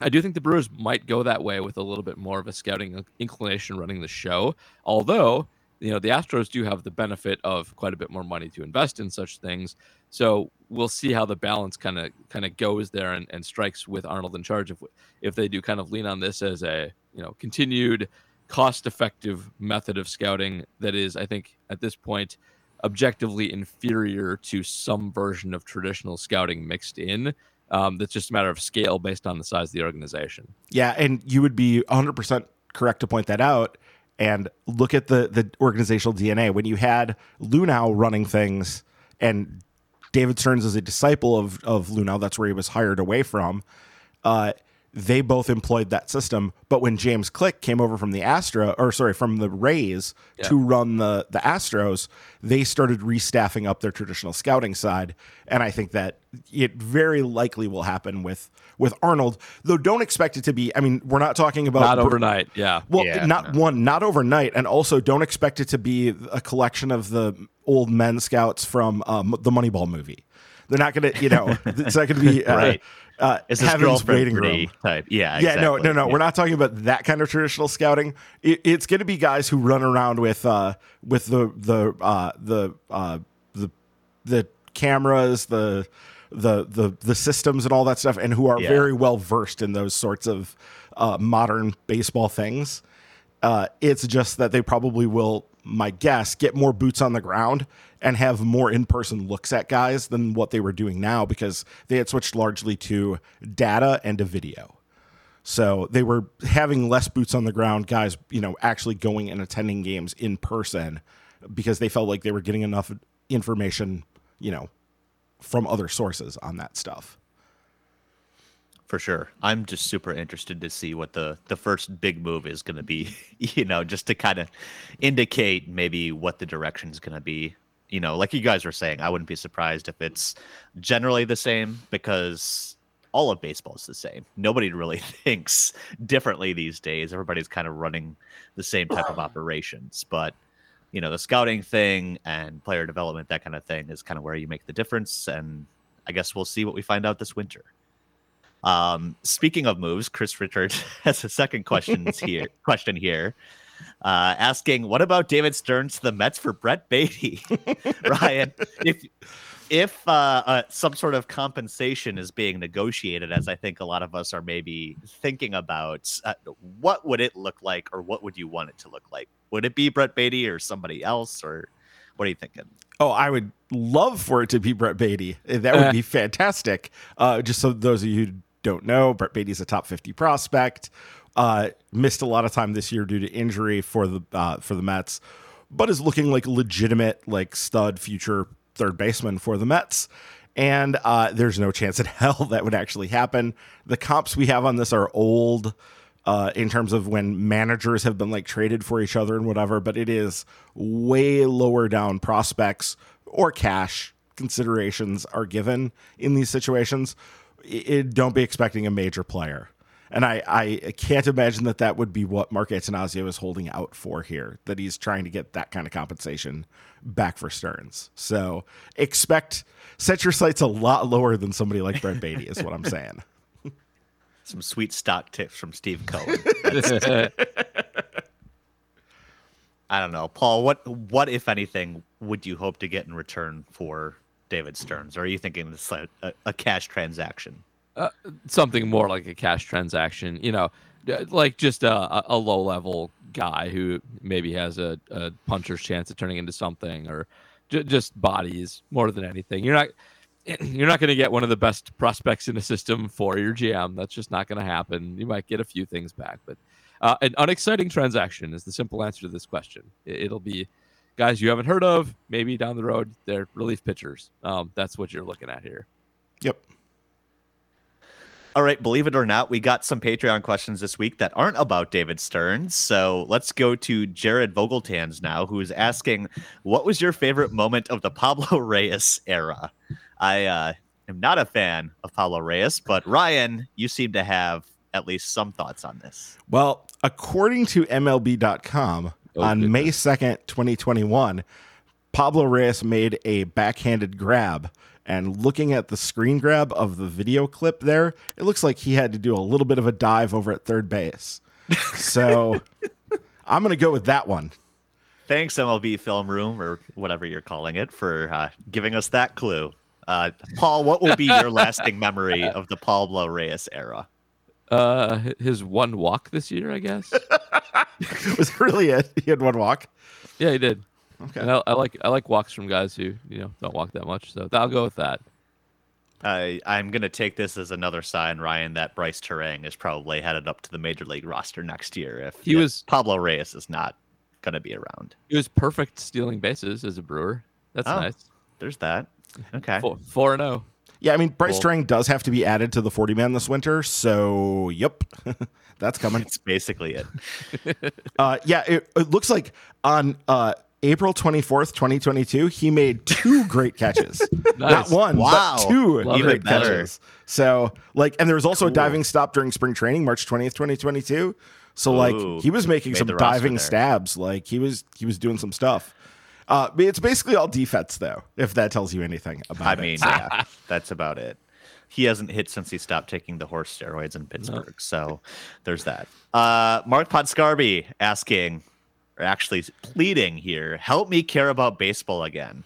I do think the Brewers might go that way with a little bit more of a scouting inclination running the show. Although, you know, the Astros do have the benefit of quite a bit more money to invest in such things. So we'll see how the balance kind of kind of goes there and, and strikes with Arnold in charge if if they do kind of lean on this as a you know continued cost effective method of scouting that is I think at this point objectively inferior to some version of traditional scouting mixed in um, that's just a matter of scale based on the size of the organization. Yeah, and you would be 100% correct to point that out. And look at the the organizational DNA. When you had Luhnow running things, and David Stearns is a disciple of of Luhnow, that's where he was hired away from. Uh, they both employed that system. But when James Click came over from the Astro, or sorry, from the Rays yeah. to run the the Astros, they started restaffing up their traditional scouting side, and I think that it very likely will happen with with Arnold. Though don't expect it to be. I mean, we're not talking about not overnight. Yeah. Well, yeah, not no. one, not overnight, and also don't expect it to be a collection of the old men scouts from um, the Moneyball movie. They're not going to, you know, it's not going to be uh, right Uh, Is this Heaven's girlfriend waiting room. type? Yeah. Yeah, no, no, no. Yeah. We're not talking about that kind of traditional scouting. It, it's going to be guys who run around with uh, with the the uh, the uh, the the cameras, the the the the systems, and all that stuff, and who are Yeah. very well versed in those sorts of uh, modern baseball things. Uh, it's just that they probably will, my guess, get more boots on the ground and have more in person looks at guys than what they were doing now because they had switched largely to data and to video. So they were having less boots on the ground, guys, you know, actually going and attending games in person because they felt like they were getting enough information, you know, from other sources on that stuff. for sure. I'm just super interested to see what the the first big move is going to be. You know, just to kind of indicate maybe what the direction is going to be. You know, like you guys were saying, I wouldn't be surprised if it's generally the same because all of baseball is the same. Nobody really thinks differently these days. Everybody's kind of running the same type of operations, but you know, the scouting thing and player development, that kind of thing, is kind of where you make the difference. And I guess we'll see what we find out this winter. Um, speaking of moves, Chris Richard has a second question here. question here, uh, asking, "What about David Stearns to the Mets for Brett Beatty?" Ryan, if if uh, uh, some sort of compensation is being negotiated, as I think a lot of us are maybe thinking about, uh, what would it look like, or what would you want it to look like? Would it be Brett Beatty or somebody else, or what are you thinking? Oh, I would love for it to be Brett Beatty. That would be fantastic. Uh, just so those of you who don't know, Brett Beatty's a top 50 prospect. Uh, missed a lot of time this year due to injury for the uh, for the Mets, but is looking like legitimate like stud future third baseman for the Mets. And uh, there's no chance in hell that would actually happen. The comps we have on this are old uh, in terms of when managers have been like traded for each other and whatever, but it is way lower down prospects or cash considerations are given in these situations. It, it- don't be expecting a major player. And I, I can't imagine that that would be what Mark Attanasio is holding out for here, that he's trying to get that kind of compensation back for Stearns. So expect, set your sights a lot lower than somebody like Brett Beatty, is what I'm saying. Some sweet stock tips from Steve Cohen. I don't know, Paul. What what if anything would you hope to get in return for David Stearns? Or are you thinking this is a, a cash transaction? Something more like a cash transaction, you know, uh, like just a, a- low level guy who maybe has a, a puncher's chance of turning into something or j- just bodies more than anything. You're not you're not going to get one of the best prospects in the system for your GM. That's just not going to happen. You might get a few things back, but uh, an unexciting transaction is the simple answer to this question. It, it'll be guys you haven't heard of. Maybe down the road they're relief pitchers. Um, that's what you're looking at here. Yep. All right, believe it or not, we got some Patreon questions this week that aren't about David Stearns. So let's go to Jared Vogeltans now, who is asking, "What was your favorite moment of the Pablo Reyes era?" I uh, am not a fan of Pablo Reyes, but Ryan, you seem to have at least some thoughts on this. Well, according to MLB.com, Oh, on May 2nd, 2021, Pablo Reyes made a backhanded grab. And looking at the screen grab of the video clip there, it looks like he had to do a little bit of a dive over at third base. So I'm going to go with that one. Thanks, MLB Film Room or whatever you're calling it, for uh, giving us that clue. Uh, Paul, what will be your lasting memory of the Pablo Reyes era? Uh, his one walk this year, I guess. Was really it? He had one walk. yeah, he did. Okay. And I, I like I like walks from guys who you know don't walk that much, so I'll go with that. I I'm gonna take this as another sign, Ryan, that Brice Turang is probably headed up to the major league roster next year. If He if was- Pablo Reyes is not gonna be around. He was perfect stealing bases as a Brewer. That's Oh. nice. There's that. Okay. Four four and oh. zero. Yeah, I mean, Brice Cool. Turang does have to be added to the 40 man this winter. So, yep, that's coming. It's basically it. Uh, yeah, it, it looks like on uh, April 24th, 2022, he made two great catches. Not one, Wow. but two Love great catches. So, like, and there was also Cool. a diving stop during spring training, March 20th, 2022. So, Ooh, like, he was making some diving there. stabs. Like, he was he was doing some stuff. Uh, but it's basically all defense, though, if that tells you anything about I it. mean, So- yeah, that's about it. he hasn't hit since he stopped taking the horse steroids in Pittsburgh. So there's that. Uh, Mark Podscarby asking, or actually pleading here, help me care about baseball again.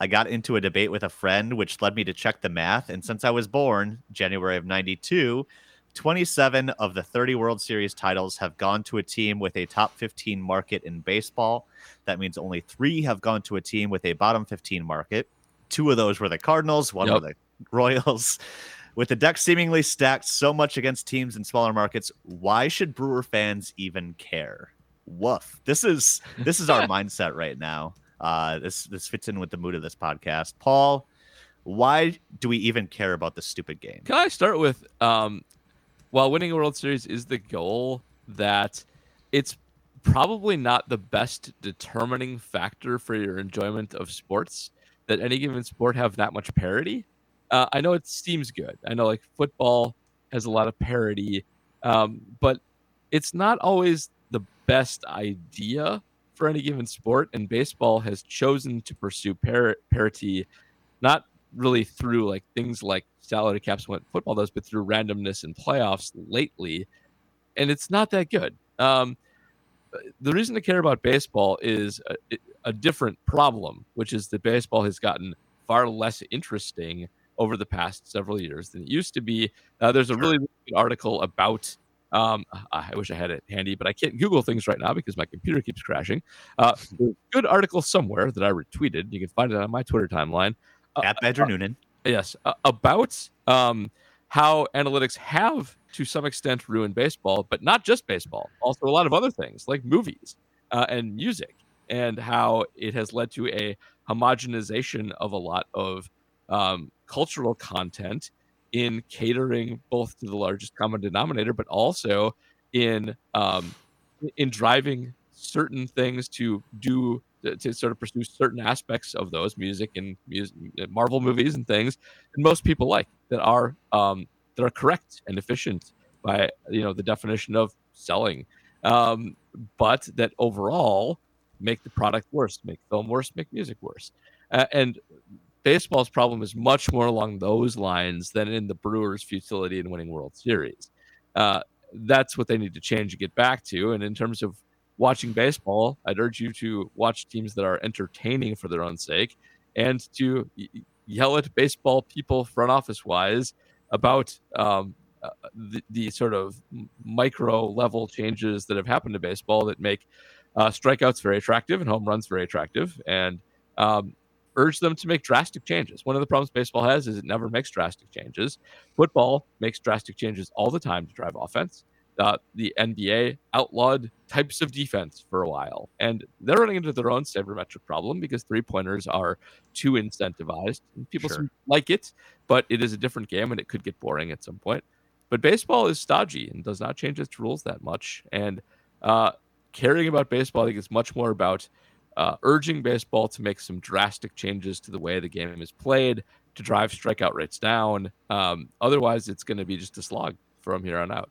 I got into a debate with a friend, which led me to check the math. And since I was born January of 92, 27 of the 30 World Series titles have gone to a team with a top 15 market in baseball. That means only three have gone to a team with a bottom 15 market. Two of those were the Cardinals, one Yep. were the Royals. With the deck seemingly stacked so much against teams in smaller markets, why should Brewer fans even care? Woof. This is this is our mindset right now. Uh, this this fits in with the mood of this podcast. Paul, why do we even care about this stupid game? Can I start with um, while winning a World Series is the goal, that it's probably not the best determining factor for your enjoyment of sports. That any given sport have that much parity. Uh, I know it seems good. I know like football has a lot of parity, um, but it's not always best idea for any given sport. And baseball has chosen to pursue par- parity, not really through like things like salary caps what football does, but through randomness and playoffs lately, and it's not that good. Um, the reason to care about baseball is a, a different problem, which is that baseball has gotten far less interesting over the past several years than it used to be. Uh, there's a really, really good article about. Um, I wish I had it handy, but I can't Google things right now because my computer keeps crashing. Uh, good article somewhere that I retweeted. You can find it on my Twitter timeline. Uh, At Badger Noonan. Yes, uh, about um, how analytics have, to some extent, ruined baseball, but not just baseball. Also, a lot of other things like movies uh, and music, and how it has led to a homogenization of a lot of um, cultural content in catering both to the largest common denominator, but also in um, in driving certain things to do to, sort of pursue certain aspects of those music and music, Marvel movies and things that most people like that are um, that are correct and efficient by you know the definition of selling, um, but that overall make the product worse, make film worse, make music worse, uh, and baseball's problem is much more along those lines than in the Brewers' futility in winning World Series. Uh, that's what they need to change and get back to. And in terms of watching baseball, I'd urge you to watch teams that are entertaining for their own sake and to yell at baseball people, front office wise, about um, uh, the, the sort of micro level changes that have happened to baseball that make uh, strikeouts very attractive and home runs very attractive. And um, urge them to make drastic changes. One of the problems baseball has is it never makes drastic changes. Football makes drastic changes all the time to drive offense. Uh, the NBA outlawed types of defense for a while, and they're running into their own sabermetric problem because three pointers are too incentivized. And people Sure. like it, but it is a different game and it could get boring at some point. But baseball is stodgy and does not change its rules that much. And uh, caring about baseball, I think, is much more about uh, urging baseball to make some drastic changes to the way the game is played to drive strikeout rates down. Um, otherwise, it's going to be just a slog from here on out.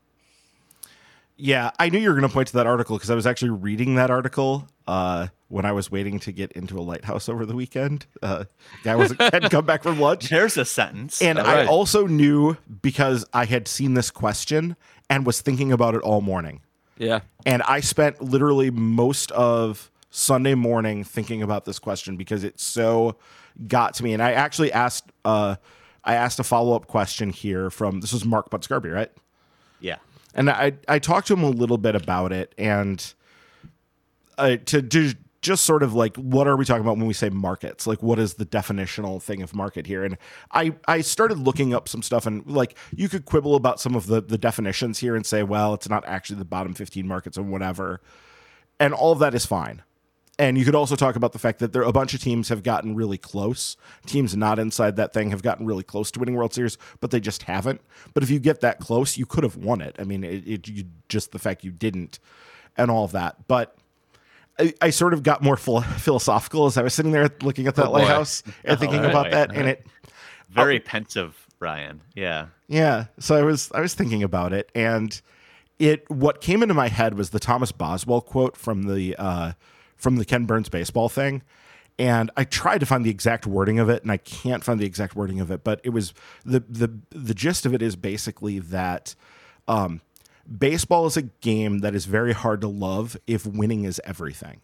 Yeah, I knew you were going to point to that article because I was actually reading that article uh, when I was waiting to get into a lighthouse over the weekend. Uh, guy wasn't hadn't come back from lunch, There's a sentence. and All I also knew because I had seen this question and was thinking about it all morning. Yeah. And I spent literally most of Sunday morning thinking about this question because it so got to me. And I actually asked uh I asked a follow-up question here from this was Mark Butscarby, right? yeah. And I I talked to him a little bit about it and uh, to do just sort of like what are we talking about when we say markets? Like what is the definitional thing of market here? And I I started looking up some stuff and like you could quibble about some of the the definitions here and say, well, it's not actually the bottom 15 markets and whatever. And all of that is fine. And you could also talk about the fact that there a bunch of teams have gotten really close. Teams not inside that thing have gotten really close to winning World Series, but they just haven't. But if you get that close, you could have won it. I mean, it, it you, just the fact you didn't, and all of that. But I, I sort of got more philo- philosophical as I was sitting there looking at that Oh, lighthouse and thinking Oh, about that. And it, Very pensive, Ryan. Yeah. yeah. So I was I was thinking about it, and it what came into my head was the Thomas Boswell quote from the uh, from the Ken Burns baseball thing, and I tried to find the exact wording of it, and I can't find the exact wording of it. But it was the the the gist of it is basically that um, baseball is a game that is very hard to love if winning is everything,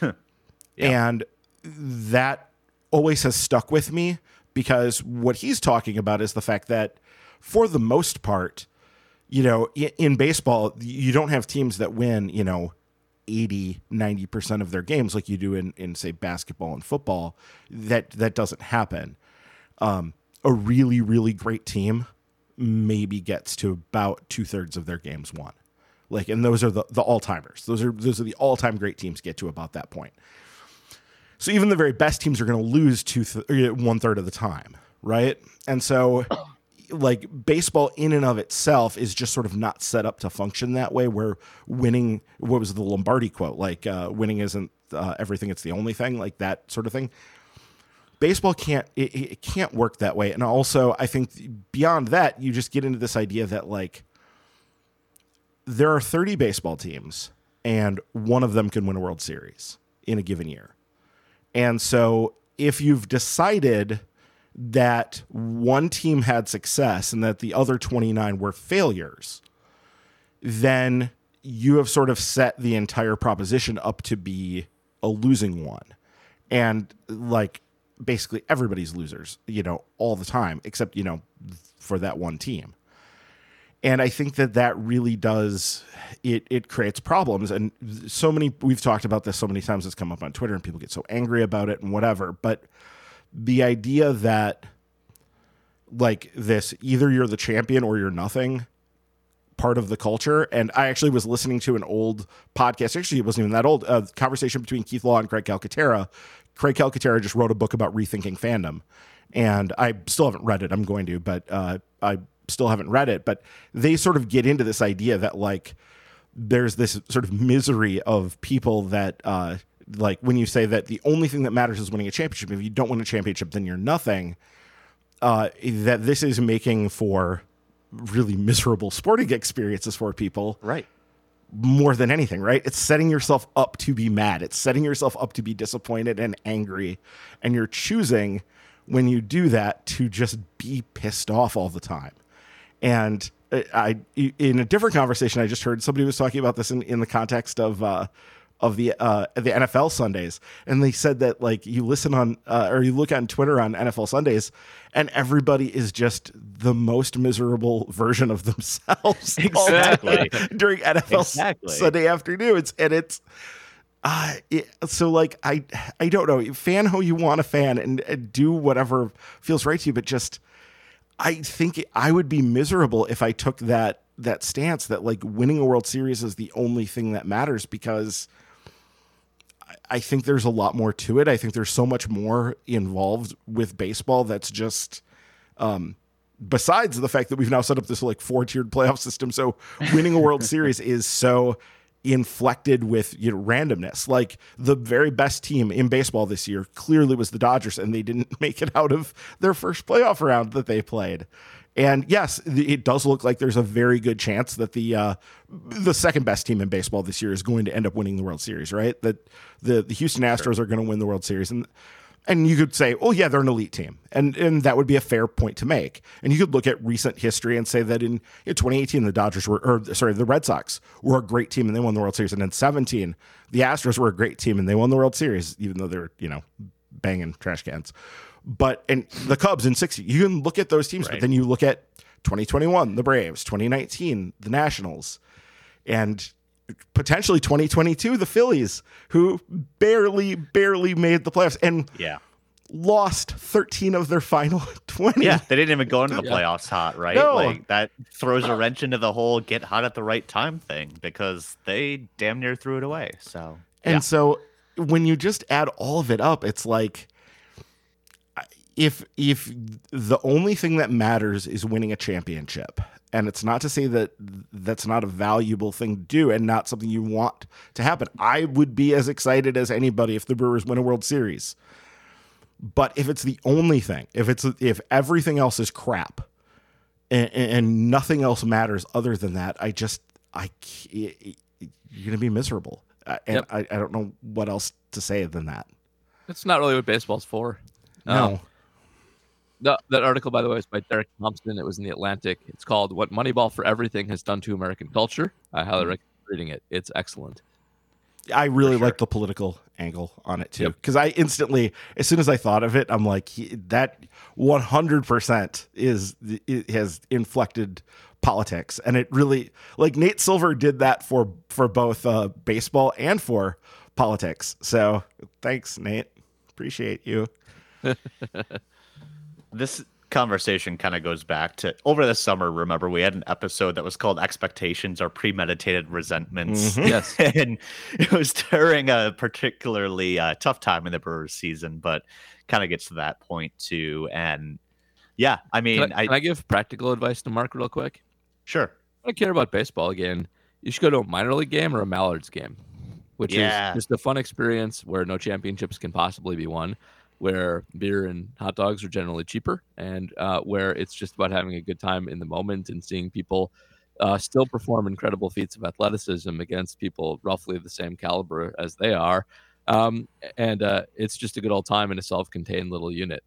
and that always has stuck with me because what he's talking about is the fact that for the most part, you know, in, in baseball, you don't have teams that win, you know, 80 90% of their games like you do in, in say basketball and football that that doesn't happen. Um, a really really great team maybe gets to about two-thirds of their games won. Like and those are the, the all-timers. Those are those are the all-time great teams get to about that point. So even the very best teams are going to lose two th- one-third of the time right? And so like baseball in and of itself is just sort of not set up to function that way where winning what was the lombardi quote? Like uh, winning isn't uh, everything it's the only thing like that sort of thing. Baseball can't it, it can't work that way. And also i think beyond that you just get into this idea that like there are 30 baseball teams and one of them can win a world series in a given year. And so if you've decided that one team had success and that the other 29 were failures, then you have sort of set the entire proposition up to be a losing one. And like basically everybody's losers, you know, all the time, except, you know, for that one team. And I think that that really does it. It creates problems, and so many. We've talked about this so many times. It's come up on Twitter, and people get so angry about it and whatever. But the idea that like this either you're the champion or you're nothing part of the culture. And i actually was listening to an old podcast. Actually it wasn't even that old. A conversation between keith law and craig calcaterra. Craig calcaterra just wrote a book about rethinking fandom. And i still haven't read it. I'm going to but uh, i still haven't read it. But they sort of get into this idea that like there's this sort of misery of people that uh, like when you say that the only thing that matters is winning a championship. If you don't win a championship, then you're nothing. Uh, that this is making for really miserable sporting experiences for people. Right. More than anything, right? It's setting yourself up to be mad. It's setting yourself up to be disappointed and angry. And you're choosing when you do that to just be pissed off all the time. And I, in a different conversation, I just heard somebody was talking about this in, in the context of, uh, of the uh, the NFL Sundays, and they said that like you listen on uh, or you look on Twitter on NFL Sundays, and everybody is just the most miserable version of themselves exactly during NFL exactly. Sunday afternoons, and it's. Uh, it, so like I I don't know fan who you want to fan and, and do whatever feels right to you but just I think I would be miserable if I took that that stance that like winning a World Series is the only thing that matters because I think there's a lot more to it. I think there's so much more involved with baseball that's just um, besides the fact that we've now set up this like four tiered playoff system. So winning a World Series is so inflected with you know randomness. Like the very best team in baseball this year clearly was the Dodgers, and they didn't make it out of their first playoff round that they played. And yes, it does look like there's a very good chance that the uh, the second best team in baseball this year is going to end up winning the World Series, right? That the, the Houston Astros sure. are going to win the World Series, and and you could say, oh yeah, they're an elite team, and and that would be a fair point to make. And you could look at recent history and say that in, in 2018 the Dodgers were, or sorry, the Red Sox were a great team and they won the World Series, and in 17 the Astros were a great team and they won the World Series, even though they're you know banging trash cans. But and the Cubs in 60, you can look at those teams, right. but then you look at 2021, the Braves, 2019, the Nationals, and potentially 2022, the Phillies, who barely, barely made the playoffs and yeah. lost 13 of their final 20. Yeah, they didn't even go into the yeah. playoffs hot, right? No. Like that throws a wrench into the whole get hot at the right time thing because they damn near threw it away. So, and yeah. so when you just add all of it up, it's like if if the only thing that matters is winning a championship and it's not to say that that's not a valuable thing to do and not something you want to happen i would be as excited as anybody if the brewers win a world series but if it's the only thing if it's if everything else is crap and, and nothing else matters other than that i just i you're gonna be miserable uh, and yep. I, I don't know what else to say than that That's not really what baseball's for. No. Um, the, that article, by the way, is by Derek Thompson. It was in the Atlantic. It's called "What Moneyball for Everything Has Done to American Culture." I highly recommend reading it. It's excellent. I really sure. like the political angle on it too, Yep. because I instantly, as soon as I thought of it, I'm like, that 100 percent is it has inflected politics, and it really like Nate Silver did that for for both uh, baseball and for politics. So thanks, Nate. Appreciate you. this conversation kind of goes back to over the summer. Remember, we had an episode that was called "Expectations Are Premeditated Resentments," Mhm. Yes. and it was during a particularly uh, tough time in the Brewers season, but kind of gets to that point too. And yeah, I mean, Can I, I, can I give practical advice to Mark real quick? sure, I don't care about baseball again. You should go to a minor league game or a Mallards game, which Yeah. is just a fun experience where no championships can possibly be won, where beer and hot dogs are generally cheaper, and uh, where it's just about having a good time in the moment and seeing people uh, still perform incredible feats of athleticism against people roughly the same caliber as they are. Um, and uh, it's just a good old time in a self-contained little unit.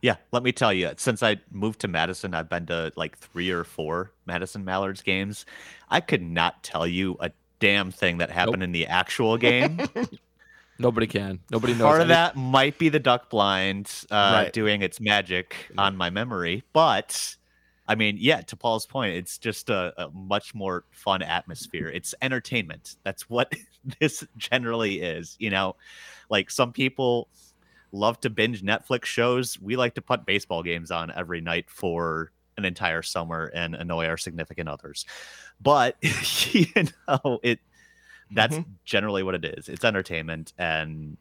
Yeah, let me tell you, since I moved to Madison, I've been to like three or four Madison Mallards games. I could not tell you a damn thing that happened in the actual game. Nobody can. Nobody knows. Part of any- that might be the duck blind uh, Right. doing its magic on my memory, but I mean, yeah, to Paul's point, it's just a, a much more fun atmosphere. It's entertainment. That's what this generally is. You know, like some people love to binge Netflix shows. We like to put baseball games on every night for an entire summer and annoy our significant others. But you know, it that's mm-hmm. generally what it is. It's entertainment and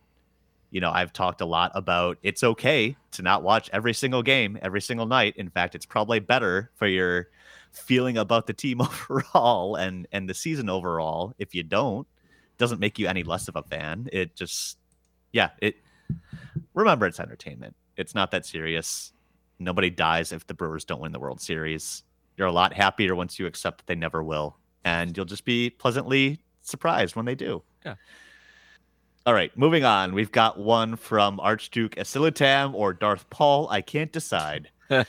you know, I've talked a lot about it's okay to not watch every single game every single night. In fact, it's probably better for your feeling about the team overall and and the season overall if you don't. Doesn't make you any less of a fan. It just yeah, it remember it's entertainment. It's not that serious. Nobody dies if the Brewers don't win the World Series. You're a lot happier once you accept that they never will. And you'll just be pleasantly surprised when they do. Yeah. All right, moving on. We've got one from Archduke Asilitam or Darth Paul. I can't decide.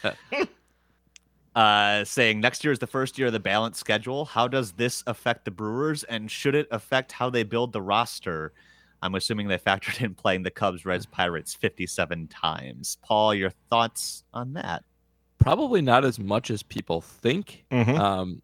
Uh, saying next year is the first year of the balanced schedule. How does this affect the Brewers, and should it affect how they build the roster? I'm assuming they factored in playing the Cubs, Reds, Pirates 57 times. Paul, your thoughts on that? Probably not as much as people think. Mhm. um,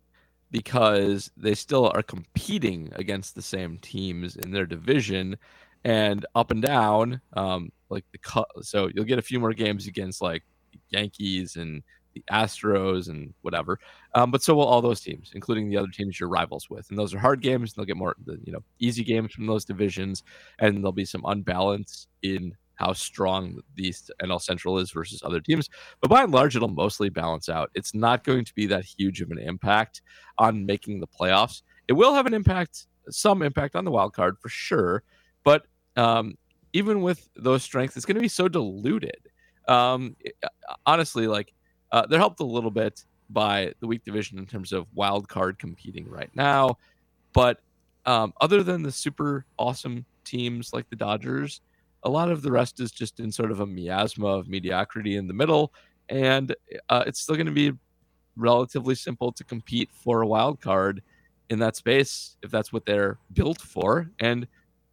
because they still are competing against the same teams in their division and up and down. Um, like the Cu- so you'll get a few more games against like Yankees and the Astros and whatever. Um, but so will all those teams, including the other teams you're rivals with. And those are hard games. And they'll get more, you know, easy games from those divisions, and there'll be some unbalance in how strong the NL Central is versus other teams. But by and large, it'll mostly balance out. It's not going to be that huge of an impact on making the playoffs. It will have an impact, some impact on the wild card for sure. But um, even with those strengths, it's going to be so diluted. Um, it- honestly, like uh, they're helped a little bit by the weak division in terms of wild card competing right now. But um, other than the super awesome teams like the Dodgers, a lot of the rest is just in sort of a miasma of mediocrity in the middle. And uh, it's still going to be relatively simple to compete for a wild card in that space if that's what they're built for. And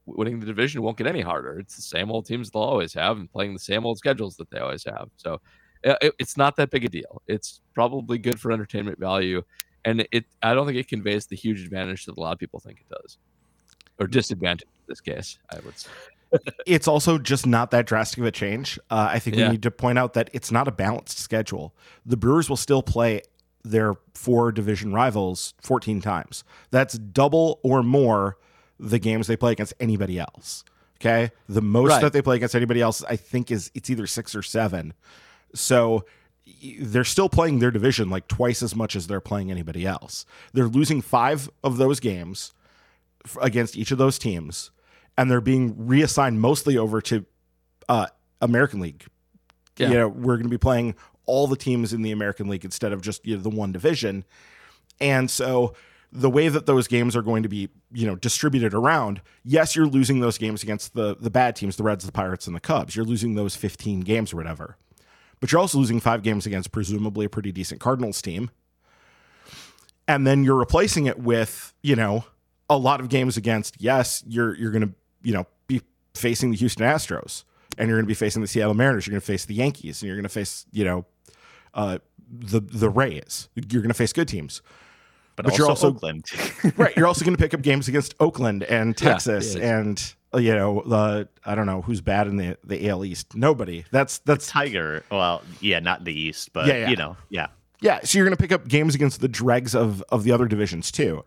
winning the division won't get any harder. It's the same old teams they'll always have and playing the same old schedules that they always have. So uh, it, it's not that big a deal. It's probably good for entertainment value. And it, I don't think it conveys the huge advantage that a lot of people think it does, or disadvantage in this case. I would say. It's also just not that drastic of a change. Uh, I think Yeah. we need to point out that it's not a balanced schedule. The Brewers will still play their four division rivals 14 times. That's double or more the games they play against anybody else. Okay. The most Right. that they play against anybody else, I think, is it's either six or seven. So they're still playing their division like twice as much as they're playing anybody else. They're losing five of those games against each of those teams, and they're being reassigned mostly over to uh, American League. Yeah. You know, we're going to be playing all the teams in the American League instead of just you know, the one division, and so the way that those games are going to be, you know, distributed around, yes, you're losing those games against the the bad teams, the Reds, the Pirates, and the Cubs. You're losing those 15 games or whatever. But you're also losing five games against presumably a pretty decent Cardinals team. And then you're replacing it with, you know, a lot of games against, yes, you're you're gonna, you know, be facing the Houston Astros and you're gonna be facing the Seattle Mariners, you're gonna face the Yankees, and you're gonna face, you know, uh the the Rays. You're gonna face good teams. But, But also, you're also- Oakland. right. You're also going to pick up games against Oakland and Texas yeah. and uh, you know the I don't know who's bad in the the AL East. Nobody. That's that's Tiger. Well, yeah, not the East, but Yeah, yeah. you know, yeah. yeah. So you're going to pick up games against the dregs of of the other divisions too.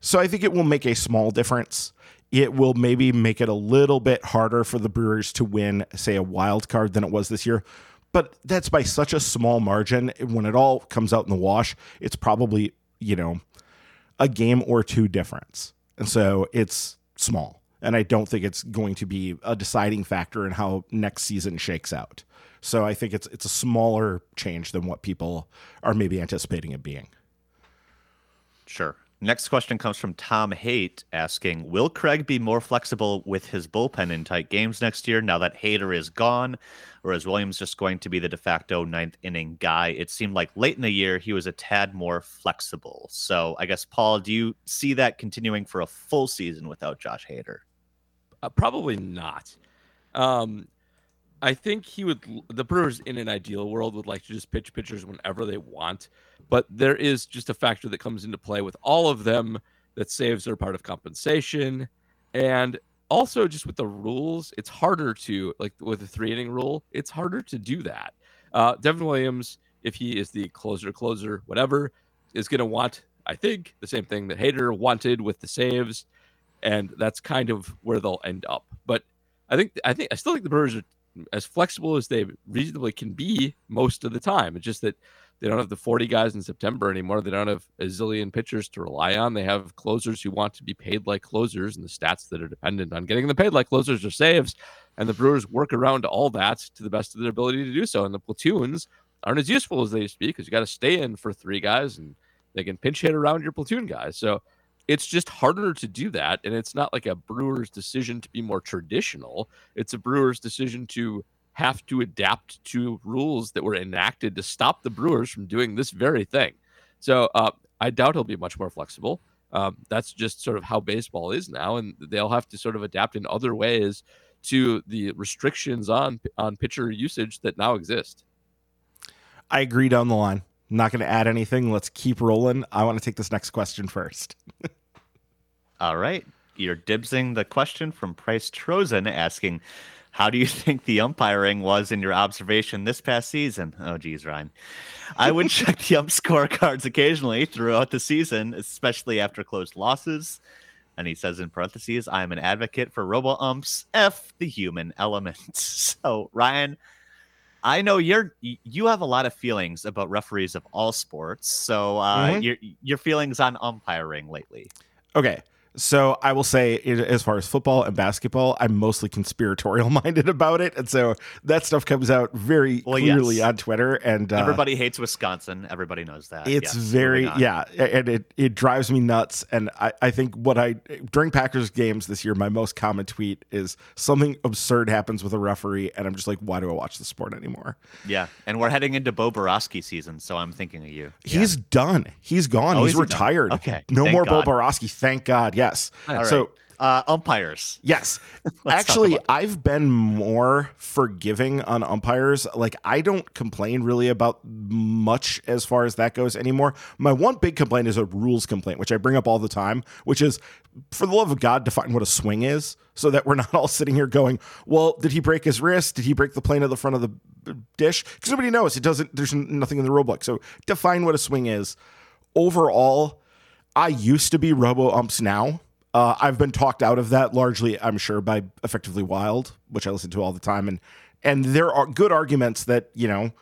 So I think it will make a small difference. It will maybe make it a little bit harder for the Brewers to win, say, a wild card than it was this year. But that's by such a small margin. When it all comes out in the wash, it's probably you know a game or two difference. And so it's small. And I don't think it's going to be a deciding factor in how next season shakes out. So I think it's it's a smaller change than what people are maybe anticipating it being. Sure. Next question comes from Tom Haight asking Will Craig be more flexible with his bullpen in tight games next year now that Hader is gone? Or is Williams just going to be the de facto ninth inning guy? It seemed like late in the year he was a tad more flexible. So I guess, Paul, do you see that continuing for a full season without Josh Hader? Uh, probably not. Um, I think he would. The Brewers, in an ideal world, would like to just pitch pitchers whenever they want, but there is just a factor that comes into play with all of them that saves are part of compensation, and also just with the rules, it's harder to like with the three inning rule, it's harder to do that. Uh, Devin Williams, if he is the closer, closer, whatever, is going to want, I think, the same thing that Hader wanted with the saves and that's kind of where they'll end up. But I think I think I still think the Brewers are as flexible as they reasonably can be most of the time. It's just that they don't have the 40 guys in September anymore. They don't have a zillion pitchers to rely on. They have closers who want to be paid like closers, and the stats that are dependent on getting them paid like closers are saves. And the Brewers work around all that to the best of their ability to do so. And the platoons aren't as useful as they used to be because you got to stay in for three guys and they can pinch hit around your platoon guys. So it's just harder to do that. And it's not like a Brewers decision to be more traditional. It's a Brewers decision to have to adapt to rules that were enacted to stop the Brewers from doing this very thing. So uh, I doubt he'll be much more flexible. Um, that's just sort of how baseball is now, and they'll have to sort of adapt in other ways to the restrictions on on pitcher usage that now exist. I agree down the line. Not going to add anything. Let's keep rolling. I want to take this next question first. All right. You're dibsing the question from Price Trozen asking, How do you think the umpiring was in your observation this past season? Oh, geez, Ryan. I would check the ump scorecards occasionally throughout the season, especially after close losses. And he says in parentheses, I am an advocate for robo umps, F the human element. So, Ryan, I know you're you have a lot of feelings about referees of all sports. So, uh, Mhm. your your feelings on umpiring lately. Okay. So I will say, as far as football and basketball, I'm mostly conspiratorial minded about it, and so that stuff comes out very Well, clearly yes. on Twitter. And uh, Everybody hates Wisconsin. Everybody knows that. it's Yes, very yeah and it, it drives me nuts and I, I think what i during packers games this year my most common tweet is something absurd happens with a referee and i'm just like why do i watch the sport anymore Yeah, and we're heading into Bo Boroski season, so I'm thinking of you. Yeah. he's done he's gone Oh, he's he done? retired Okay, no thank more God. Bo Boroski thank god yes All right. so uh, umpires. Yes. Actually, I've been more forgiving on umpires. Like, I don't complain really about much as far as that goes anymore. My one big complaint is a rules complaint, which I bring up all the time, which is for the love of God, define what a swing is so that we're not all sitting here going, well, did he break his wrist? Did he break the plane of the front of the dish? Because nobody knows. It doesn't, there's nothing in the rule book. So define what a swing is. Overall, I used to be robo umps now. Uh, I've been talked out of that largely, I'm sure, by effectively Wild, which I listen to all the time, and and there are good arguments that you know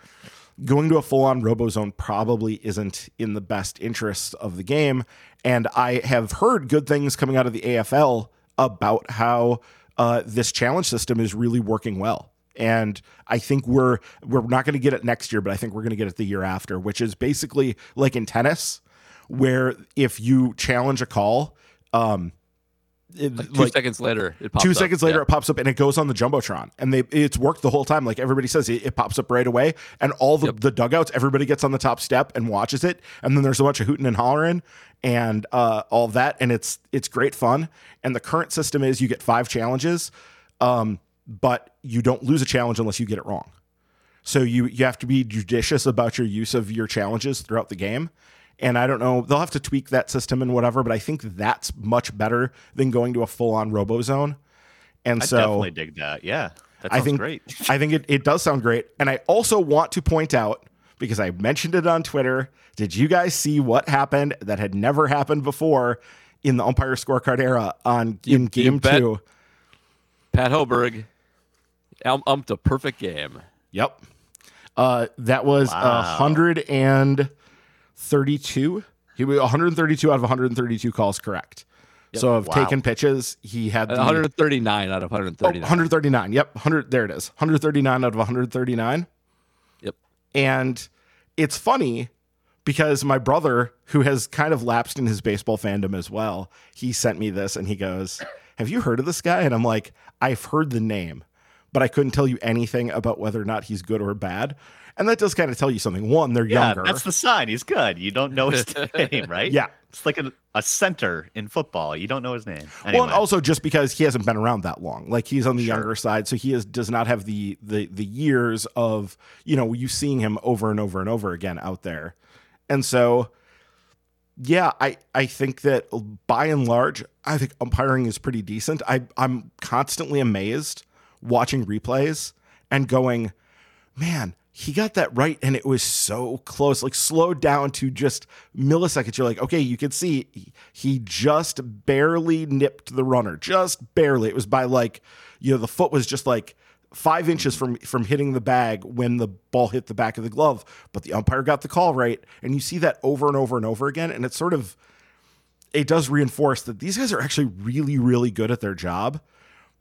going to a full on RoboZone probably isn't in the best interests of the game. And I have heard good things coming out of the AFL about how uh, this challenge system is really working well. And I think we're we're not going to get it next year, but I think we're going to get it the year after, which is basically like in tennis, where if you challenge a call, um, it- Like two seconds later, it pops two up. seconds later Yeah. it pops up and it goes on the jumbotron and they it's worked the whole time like everybody says it, it pops up right away and all the, Yep. the dugouts everybody gets on the top step and watches it and then there's a bunch of hooting and hollering and uh, all that and it's it's great fun and the current system is you get five challenges um, but you don't lose a challenge unless you get it wrong so you you have to be judicious about your use of your challenges throughout the game. And I don't know, they'll have to tweak that system and whatever, but I think that's much better than going to a full on RoboZone. And I so definitely dig that. Yeah, that I think great. I think it, it does sound great. And I also want to point out, because I mentioned it on Twitter, did you guys see what happened that had never happened before in the umpire scorecard era on in you game bet. two? Pat Hoberg um, umped a perfect game. Yep. Uh, that was a Wow. hundred and thirty-two. He was 132 out of 132 calls correct. So of Wow. taken pitches, he had the, uh, 139 out of oh, 139. 139. Yep, 100. There it is. 139 out of 139. Yep. And it's funny because my brother, who has kind of lapsed in his baseball fandom as well, he sent me this and he goes, Have you heard of this guy? And I'm like, I've heard the name, but I couldn't tell you anything about whether or not he's good or bad. And that does kind of tell you something. One, they're Yeah, younger. that's the sign. He's good. You don't know his name, right? Yeah. It's like a, a center in football. You don't know his name. Well, Anyway, and also just because he hasn't been around that long, like he's on the Sure. younger side, so he is does not have the the the years of you know you seeing him over and over and over again out there, and so yeah, I I think that by and large, I think umpiring is pretty decent. I I'm constantly amazed watching replays and going, man, he got that right and it was so close, like slowed down to just milliseconds. You're like, okay, you can see he- just barely nipped the runner, just barely. It was by like, you know, the foot was just like five inches from from hitting the bag when the ball hit the back of the glove, but the umpire got the call right. And you see that over and over and over again. And it's sort of it does reinforce that these guys are actually really, really good at their job.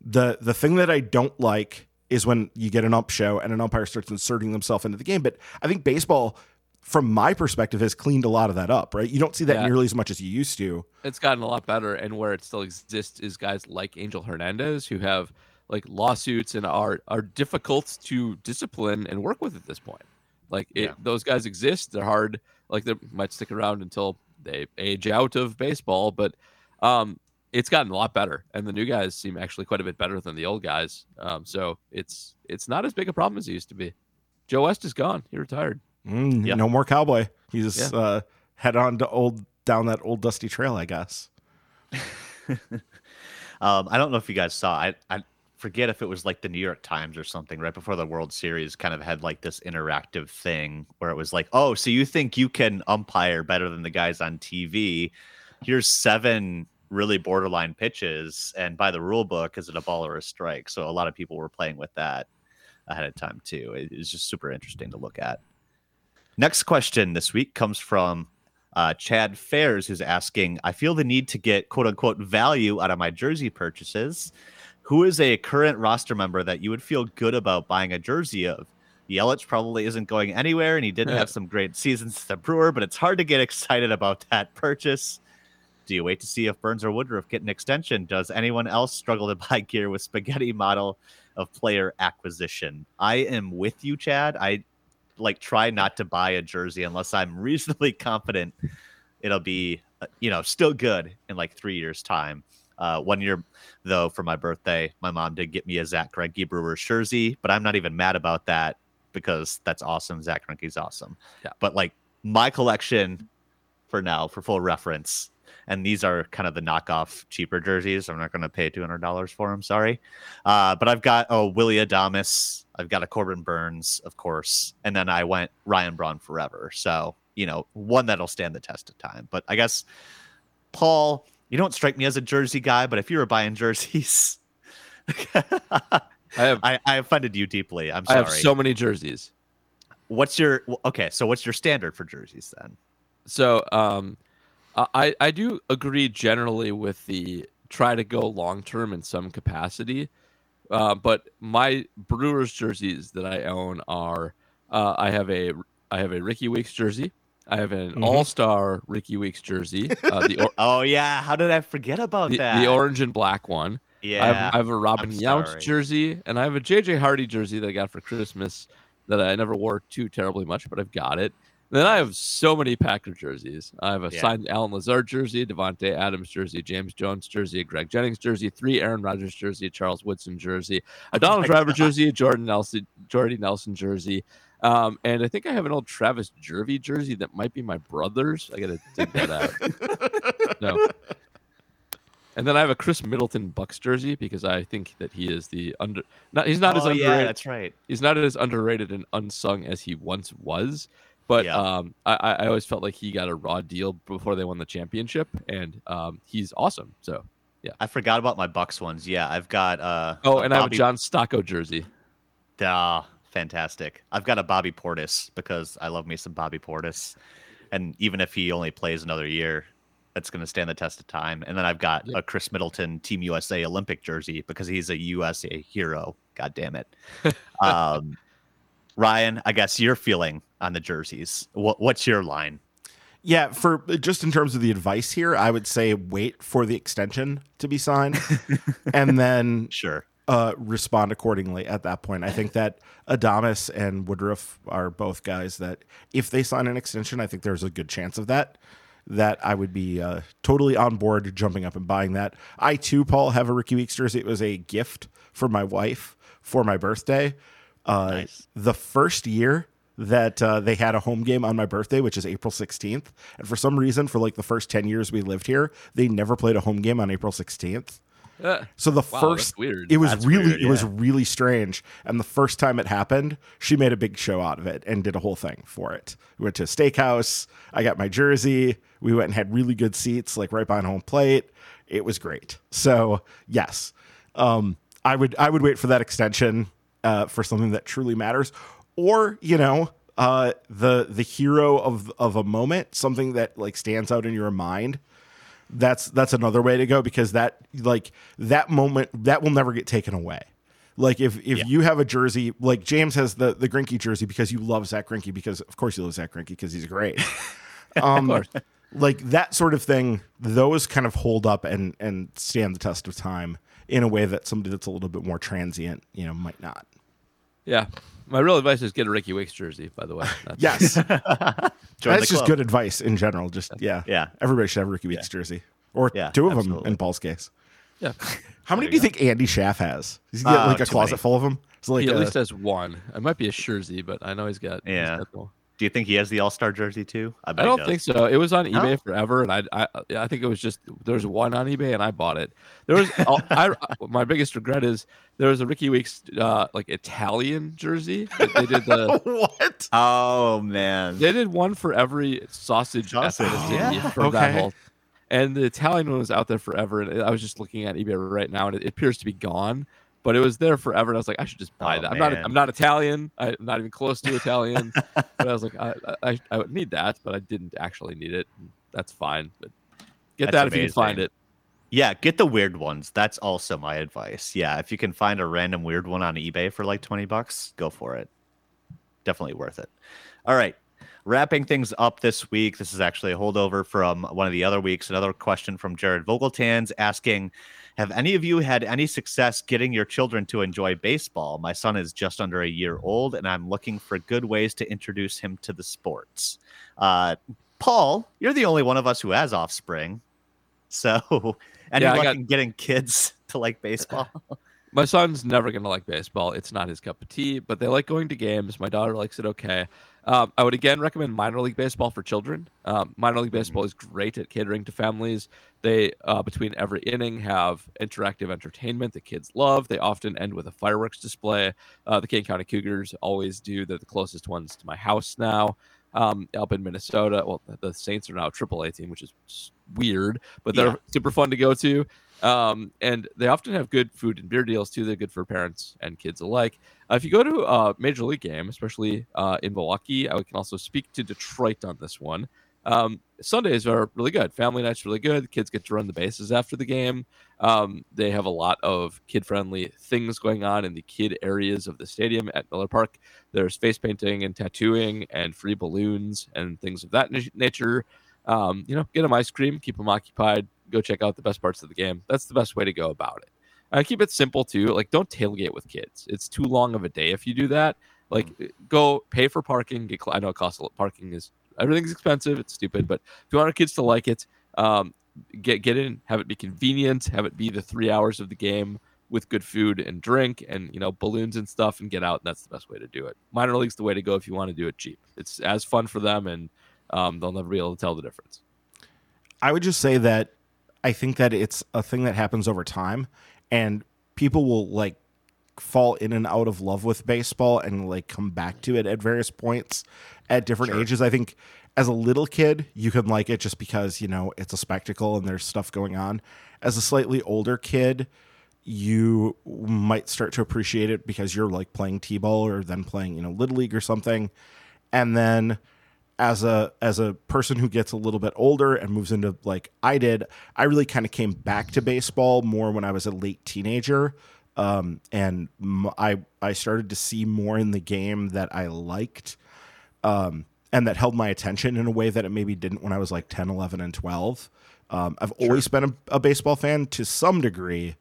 The the thing that I don't like is when you get an ump show and an umpire starts inserting themselves into the game. But I think baseball, from my perspective, has cleaned a lot of that up, right? You don't see that Yeah. nearly as much as you used to. it's gotten a lot better and where it still exists is guys like angel hernandez who have like lawsuits and are are difficult to discipline and work with at this point like it, Yeah. those guys exist they're hard like they might stick around until they age out of baseball but um it's gotten a lot better and the new guys seem actually quite a bit better than the old guys um so it's it's not as big a problem as it used to be joe west is gone he retired Mm, Yeah. No more cowboy. He's Yeah. uh, head on to old down that old dusty trail, I guess. Um, I don't know if you guys saw. I I forget if it was like the New York Times or something right before the World Series kind of had like this interactive thing where it was like, oh, so you think you can umpire better than the guys on TV? Here's seven really borderline pitches, and by the rule book, is it a ball or a strike? So a lot of people were playing with that ahead of time too. It is just super interesting to look at. Next question this week comes from uh, Chad Fairs, who's asking, I feel the need to get quote unquote value out of my jersey purchases. Who is a current roster member that you would feel good about buying a jersey of? Yelich probably isn't going anywhere, and he did Yeah. have some great seasons as a Brewer, but it's hard to get excited about that purchase. Do you wait to see if Burnes or Woodruff get an extension? Does anyone else struggle to buy gear with spaghetti model of player acquisition? I am with you, Chad. I like try not to buy a jersey unless I'm reasonably confident it'll be uh, you know still good in like three years time. Uh, one year though, for my birthday, my mom did get me a Zack Greinke Brewers jersey, but I'm not even mad about that because that's awesome. Zack Greinke's awesome. Yeah. But like my collection for now, for full reference, and these are kind of the knockoff cheaper jerseys. I'm not going to pay $200 for them. Sorry. Uh, but I've got oh Willy Adames. I've got a Corbin Burnes, of course, and then I went Ryan Braun forever. So you know, one that'll stand the test of time. But I guess Paul, you don't strike me as a jersey guy, but if you were buying jerseys, i have I, I offended you deeply. I'm i have so many jerseys what's your okay? So what's your standard for jerseys then? So um, I I do agree generally with the try to go long term in some capacity, uh, but my Brewers jerseys that I own are uh, I have a I have a Rickie Weeks jersey, I have an Mhm. all-star Rickie Weeks jersey, uh, the, or- Oh yeah, how did I forget about the that? the orange and black one. I, yeah, have, I have a Robin Yount jersey, and I have a JJ Hardy jersey that I got for Christmas that I never wore too terribly much, but I've got it. Then I have so many Packer jerseys. I have a Yeah. signed Allen Lazard jersey, a Davante Adams jersey, James Jones jersey, Greg Jennings jersey, three Aaron Rodgers jersey, Charles Woodson jersey, a Donald Oh Driver God. jersey, a Jordan Nelson, Jordy Nelson jersey, um, and I think I have an old Travis Jervey jersey that might be my brother's. I gotta dig that out. no. And then I have a Khris Middleton Bucks jersey because I think that he is the under. Not he's not as oh underrated. yeah, that's right. He's not as underrated and unsung as he once was. But Yeah. um, I, I always felt like he got a raw deal before they won the championship, and um, he's awesome. So yeah, I forgot about my Bucks ones. Yeah, I've got uh oh, and I have a John Stocco jersey. Ah, fantastic. I've got a Bobby Portis because I love me some Bobby Portis. And even if he only plays another year, that's going to stand the test of time. And then I've got Yeah. a Khris Middleton Team USA Olympic jersey because he's a USA hero. God damn it. um, Ryan, I guess your feeling on the jerseys. What, what's your line? Yeah, for just in terms of the advice here, I would say wait for the extension to be signed and then Sure. uh, respond accordingly at that point. I think that Adames and Woodruff are both guys that if they sign an extension, I think there's a good chance of that. That I would be uh, totally on board jumping up and buying that. I too, Paul, have a Rickie Weeks jersey. It was a gift for my wife for my birthday. Uh, Nice. The first year that uh, they had a home game on my birthday, which is April 16th. And for some reason, for like the first 10 years we lived here, they never played a home game on April 16th. Uh, So the Wow, first weird. it was That's really weird, it was really strange. And the first time it happened, she made a big show out of it and did a whole thing for it. We went to a steakhouse. I got my jersey. We went and had really good seats, like right behind home plate. It was great. So yes, um, I would I would wait for that extension uh, for something that truly matters, or you know. Uh, the the hero of of a moment, something that like stands out in your mind, that's that's another way to go because that like that moment that will never get taken away. Like if if Yeah. you have a jersey like James has the the Greinke jersey because you love Zack Greinke because of course you love Zack Greinke because he's great. Um, like that sort of thing, those kind of hold up and and stand the test of time in a way that somebody that's a little bit more transient, you know, might not. Yeah. My real advice is get a Rickie Weeks jersey. By the way. That's- Yes, that's just club. good advice in general. Just yeah, Yeah. Everybody should have a Rickie Weeks jersey or Yeah, two of them in Paul's case. Yeah. How many There do you you think Andy Schaff has? Does he get Oh, like a closet many. full of them? It's like he at uh, least has one. It might be a jersey, but I know he's got. Yeah. got the one. Do you think he has the All Star jersey too? I bet he don't think so. It was on No? eBay forever, and I, I, I think it was just there was one on eBay, and I bought it. There was, oh, I, my biggest regret is there was a Rickie Weeks uh, like Italian jersey. They did the, what? Oh man. they did one for every sausage, Sausage, ethnicity yeah. from that Okay. whole. And the Italian one was out there forever, and I was just looking at eBay right now, and it appears to be gone. But it was there forever, and I was like, I should just buy Oh, that. I'm not. I'm not Italian. I'm not even close to Italian. but I was like, I, I, I would need that, but I didn't actually need it. That's fine. But get That's that if you can find it. Yeah, get the weird ones. That's also my advice. Yeah, if you can find a random weird one on eBay for like 20 bucks, go for it. Definitely worth it. All right. Wrapping things up this week. This is actually a holdover from one of the other weeks. Another question from Jared Vogeltans asking Have any of you had any success getting your children to enjoy baseball? My son is just under a year old, and I'm looking for good ways to introduce him to the sports. Uh, Paul, you're the only one of us who has offspring. So, any Yeah, luck got- in getting kids to like baseball? My son's never going to like baseball. It's not his cup of tea, but they like going to games. My daughter likes it okay. Um, I would again recommend minor league baseball for children. Um, minor league baseball is great at catering to families. They, uh, between every inning, have interactive entertainment that kids love. They often end with a fireworks display. Uh, the Kane County Cougars always do. They're the closest ones to my house now. Um, up in Minnesota, well, the Saints are now a AAA team, which is weird, but they're Yeah. super fun to go to. Um, and they often have good food and beer deals too. They're good for parents and kids alike. Uh, if you go to a major league game, especially uh, in Milwaukee, I can also speak to Detroit on this one. Um, Sundays are really good. Family nights really good. Kids get to run the bases after the game. Um, they have a lot of kid friendly things going on in the kid areas of the stadium at Miller Park. There's face painting and tattooing and free balloons and things of that nature. Um, you know, get them ice cream, keep them occupied, go check out the best parts of the game. That's the best way to go about it. I keep it simple too. Like, don't tailgate with kids. It's too long of a day if you do that. Like, mm. go pay for parking. Get, I know it costs a lot. Parking is everything's expensive. It's stupid, but if you want our kids to like it, um, get get in, have it be convenient, have it be the three hours of the game with good food and drink, and you know balloons and stuff, and get out. And that's the best way to do it. Minor league's the way to go if you want to do it cheap. It's as fun for them, and um, they'll never be able to tell the difference. I would just say that I think that it's a thing that happens over time, and people will like fall in and out of love with baseball and like come back to it at various points at different sure. ages. I think as a little kid, you can like it just because, you know, it's a spectacle and there's stuff going on. As a slightly older kid, you might start to appreciate it because you're like playing T-ball or then playing, you know, little league or something. And then as a as a person who gets a little bit older and moves into like I did, I really kind of came back to baseball more when I was a late teenager. Um, and m- I I started to see more in the game that I liked. Um, and that held my attention in a way that it maybe didn't when I was like 10, 11, and 12. Um, I've sure. always been a, a, baseball fan to some degree,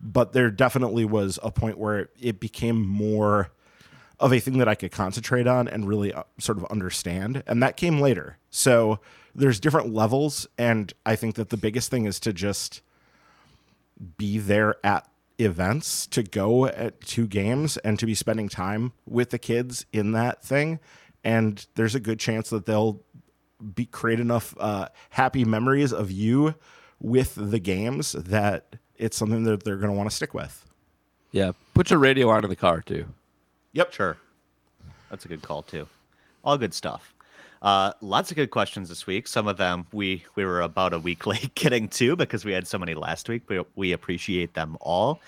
but there definitely was a point where it, it became more of a thing that I could concentrate on and really uh, sort of understand. And that came later. So there's different levels. And I think that the biggest thing is to just be there at events, to go at two games, and to be spending time with the kids in that thing and there's a good chance that they'll be create enough uh, happy memories of you with the games that it's something that they're going to want to stick with. Yeah, put your radio on in the car too. Yep, sure. That's a good call too. All good stuff. Uh, lots of good questions this week. Some of them we we were about a week late getting to because we had so many last week. But we appreciate them all.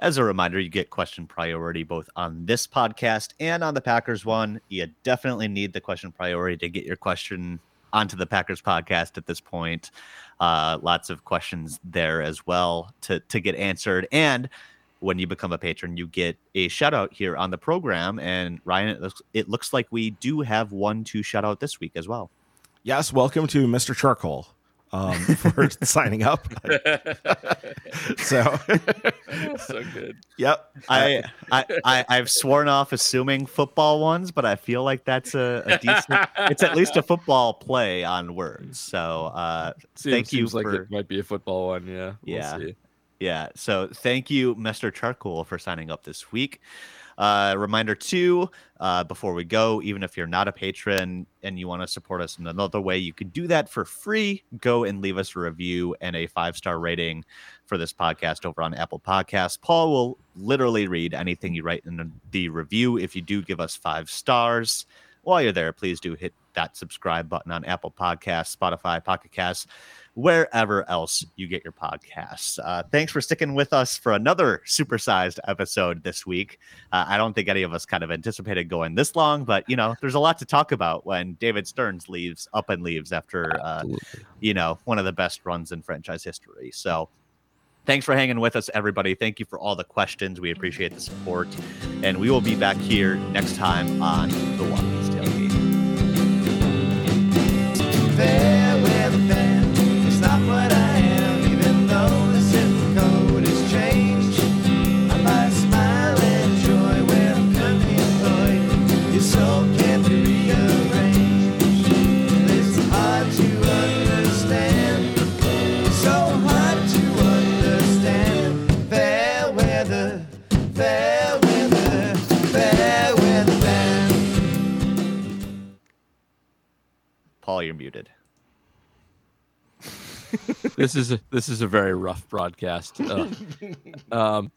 As a reminder, you get question priority both on this podcast and on the Packers one. You definitely need the question priority to get your question onto the Packers podcast at this point. Uh, lots of questions there as well to to get answered and when you become a patron, you get a shout out here on the program. And Ryan, it looks, it looks like we do have one to shout out this week as well. Yes, welcome to Mr. Charcoal um, for signing up. so, so good. Yep. I, I, I, I've sworn off assuming football ones, but I feel like that's a, a decent. it's at least a football play on words. So, uh, seems, thank you. Seems for, like it might be a football one. Yeah. We'll yeah. See. Yeah. So thank you, Mr. Charcoal, for signing up this week. Uh, reminder two, uh, before we go, even if you're not a patron and you want to support us in another way, you can do that for free. Go and leave us a review and a five star rating for this podcast over on Apple Podcasts. Paul will literally read anything you write in the review if you do give us five stars. While you're there, please do hit that subscribe button on Apple Podcasts, Spotify, Pocket Casts wherever else you get your podcasts. Uh, thanks for sticking with us for another supersized episode this week. Uh, I don't think any of us kind of anticipated going this long, but you know, there's a lot to talk about when David Stearns leaves up and leaves after uh, you know one of the best runs in franchise history. So. Thanks for hanging with us, everybody. Thank you for all the questions. We appreciate the support. And we will be back here next time on The Walkies Paul, you're muted. this is a, this is a very rough broadcast. Uh, um,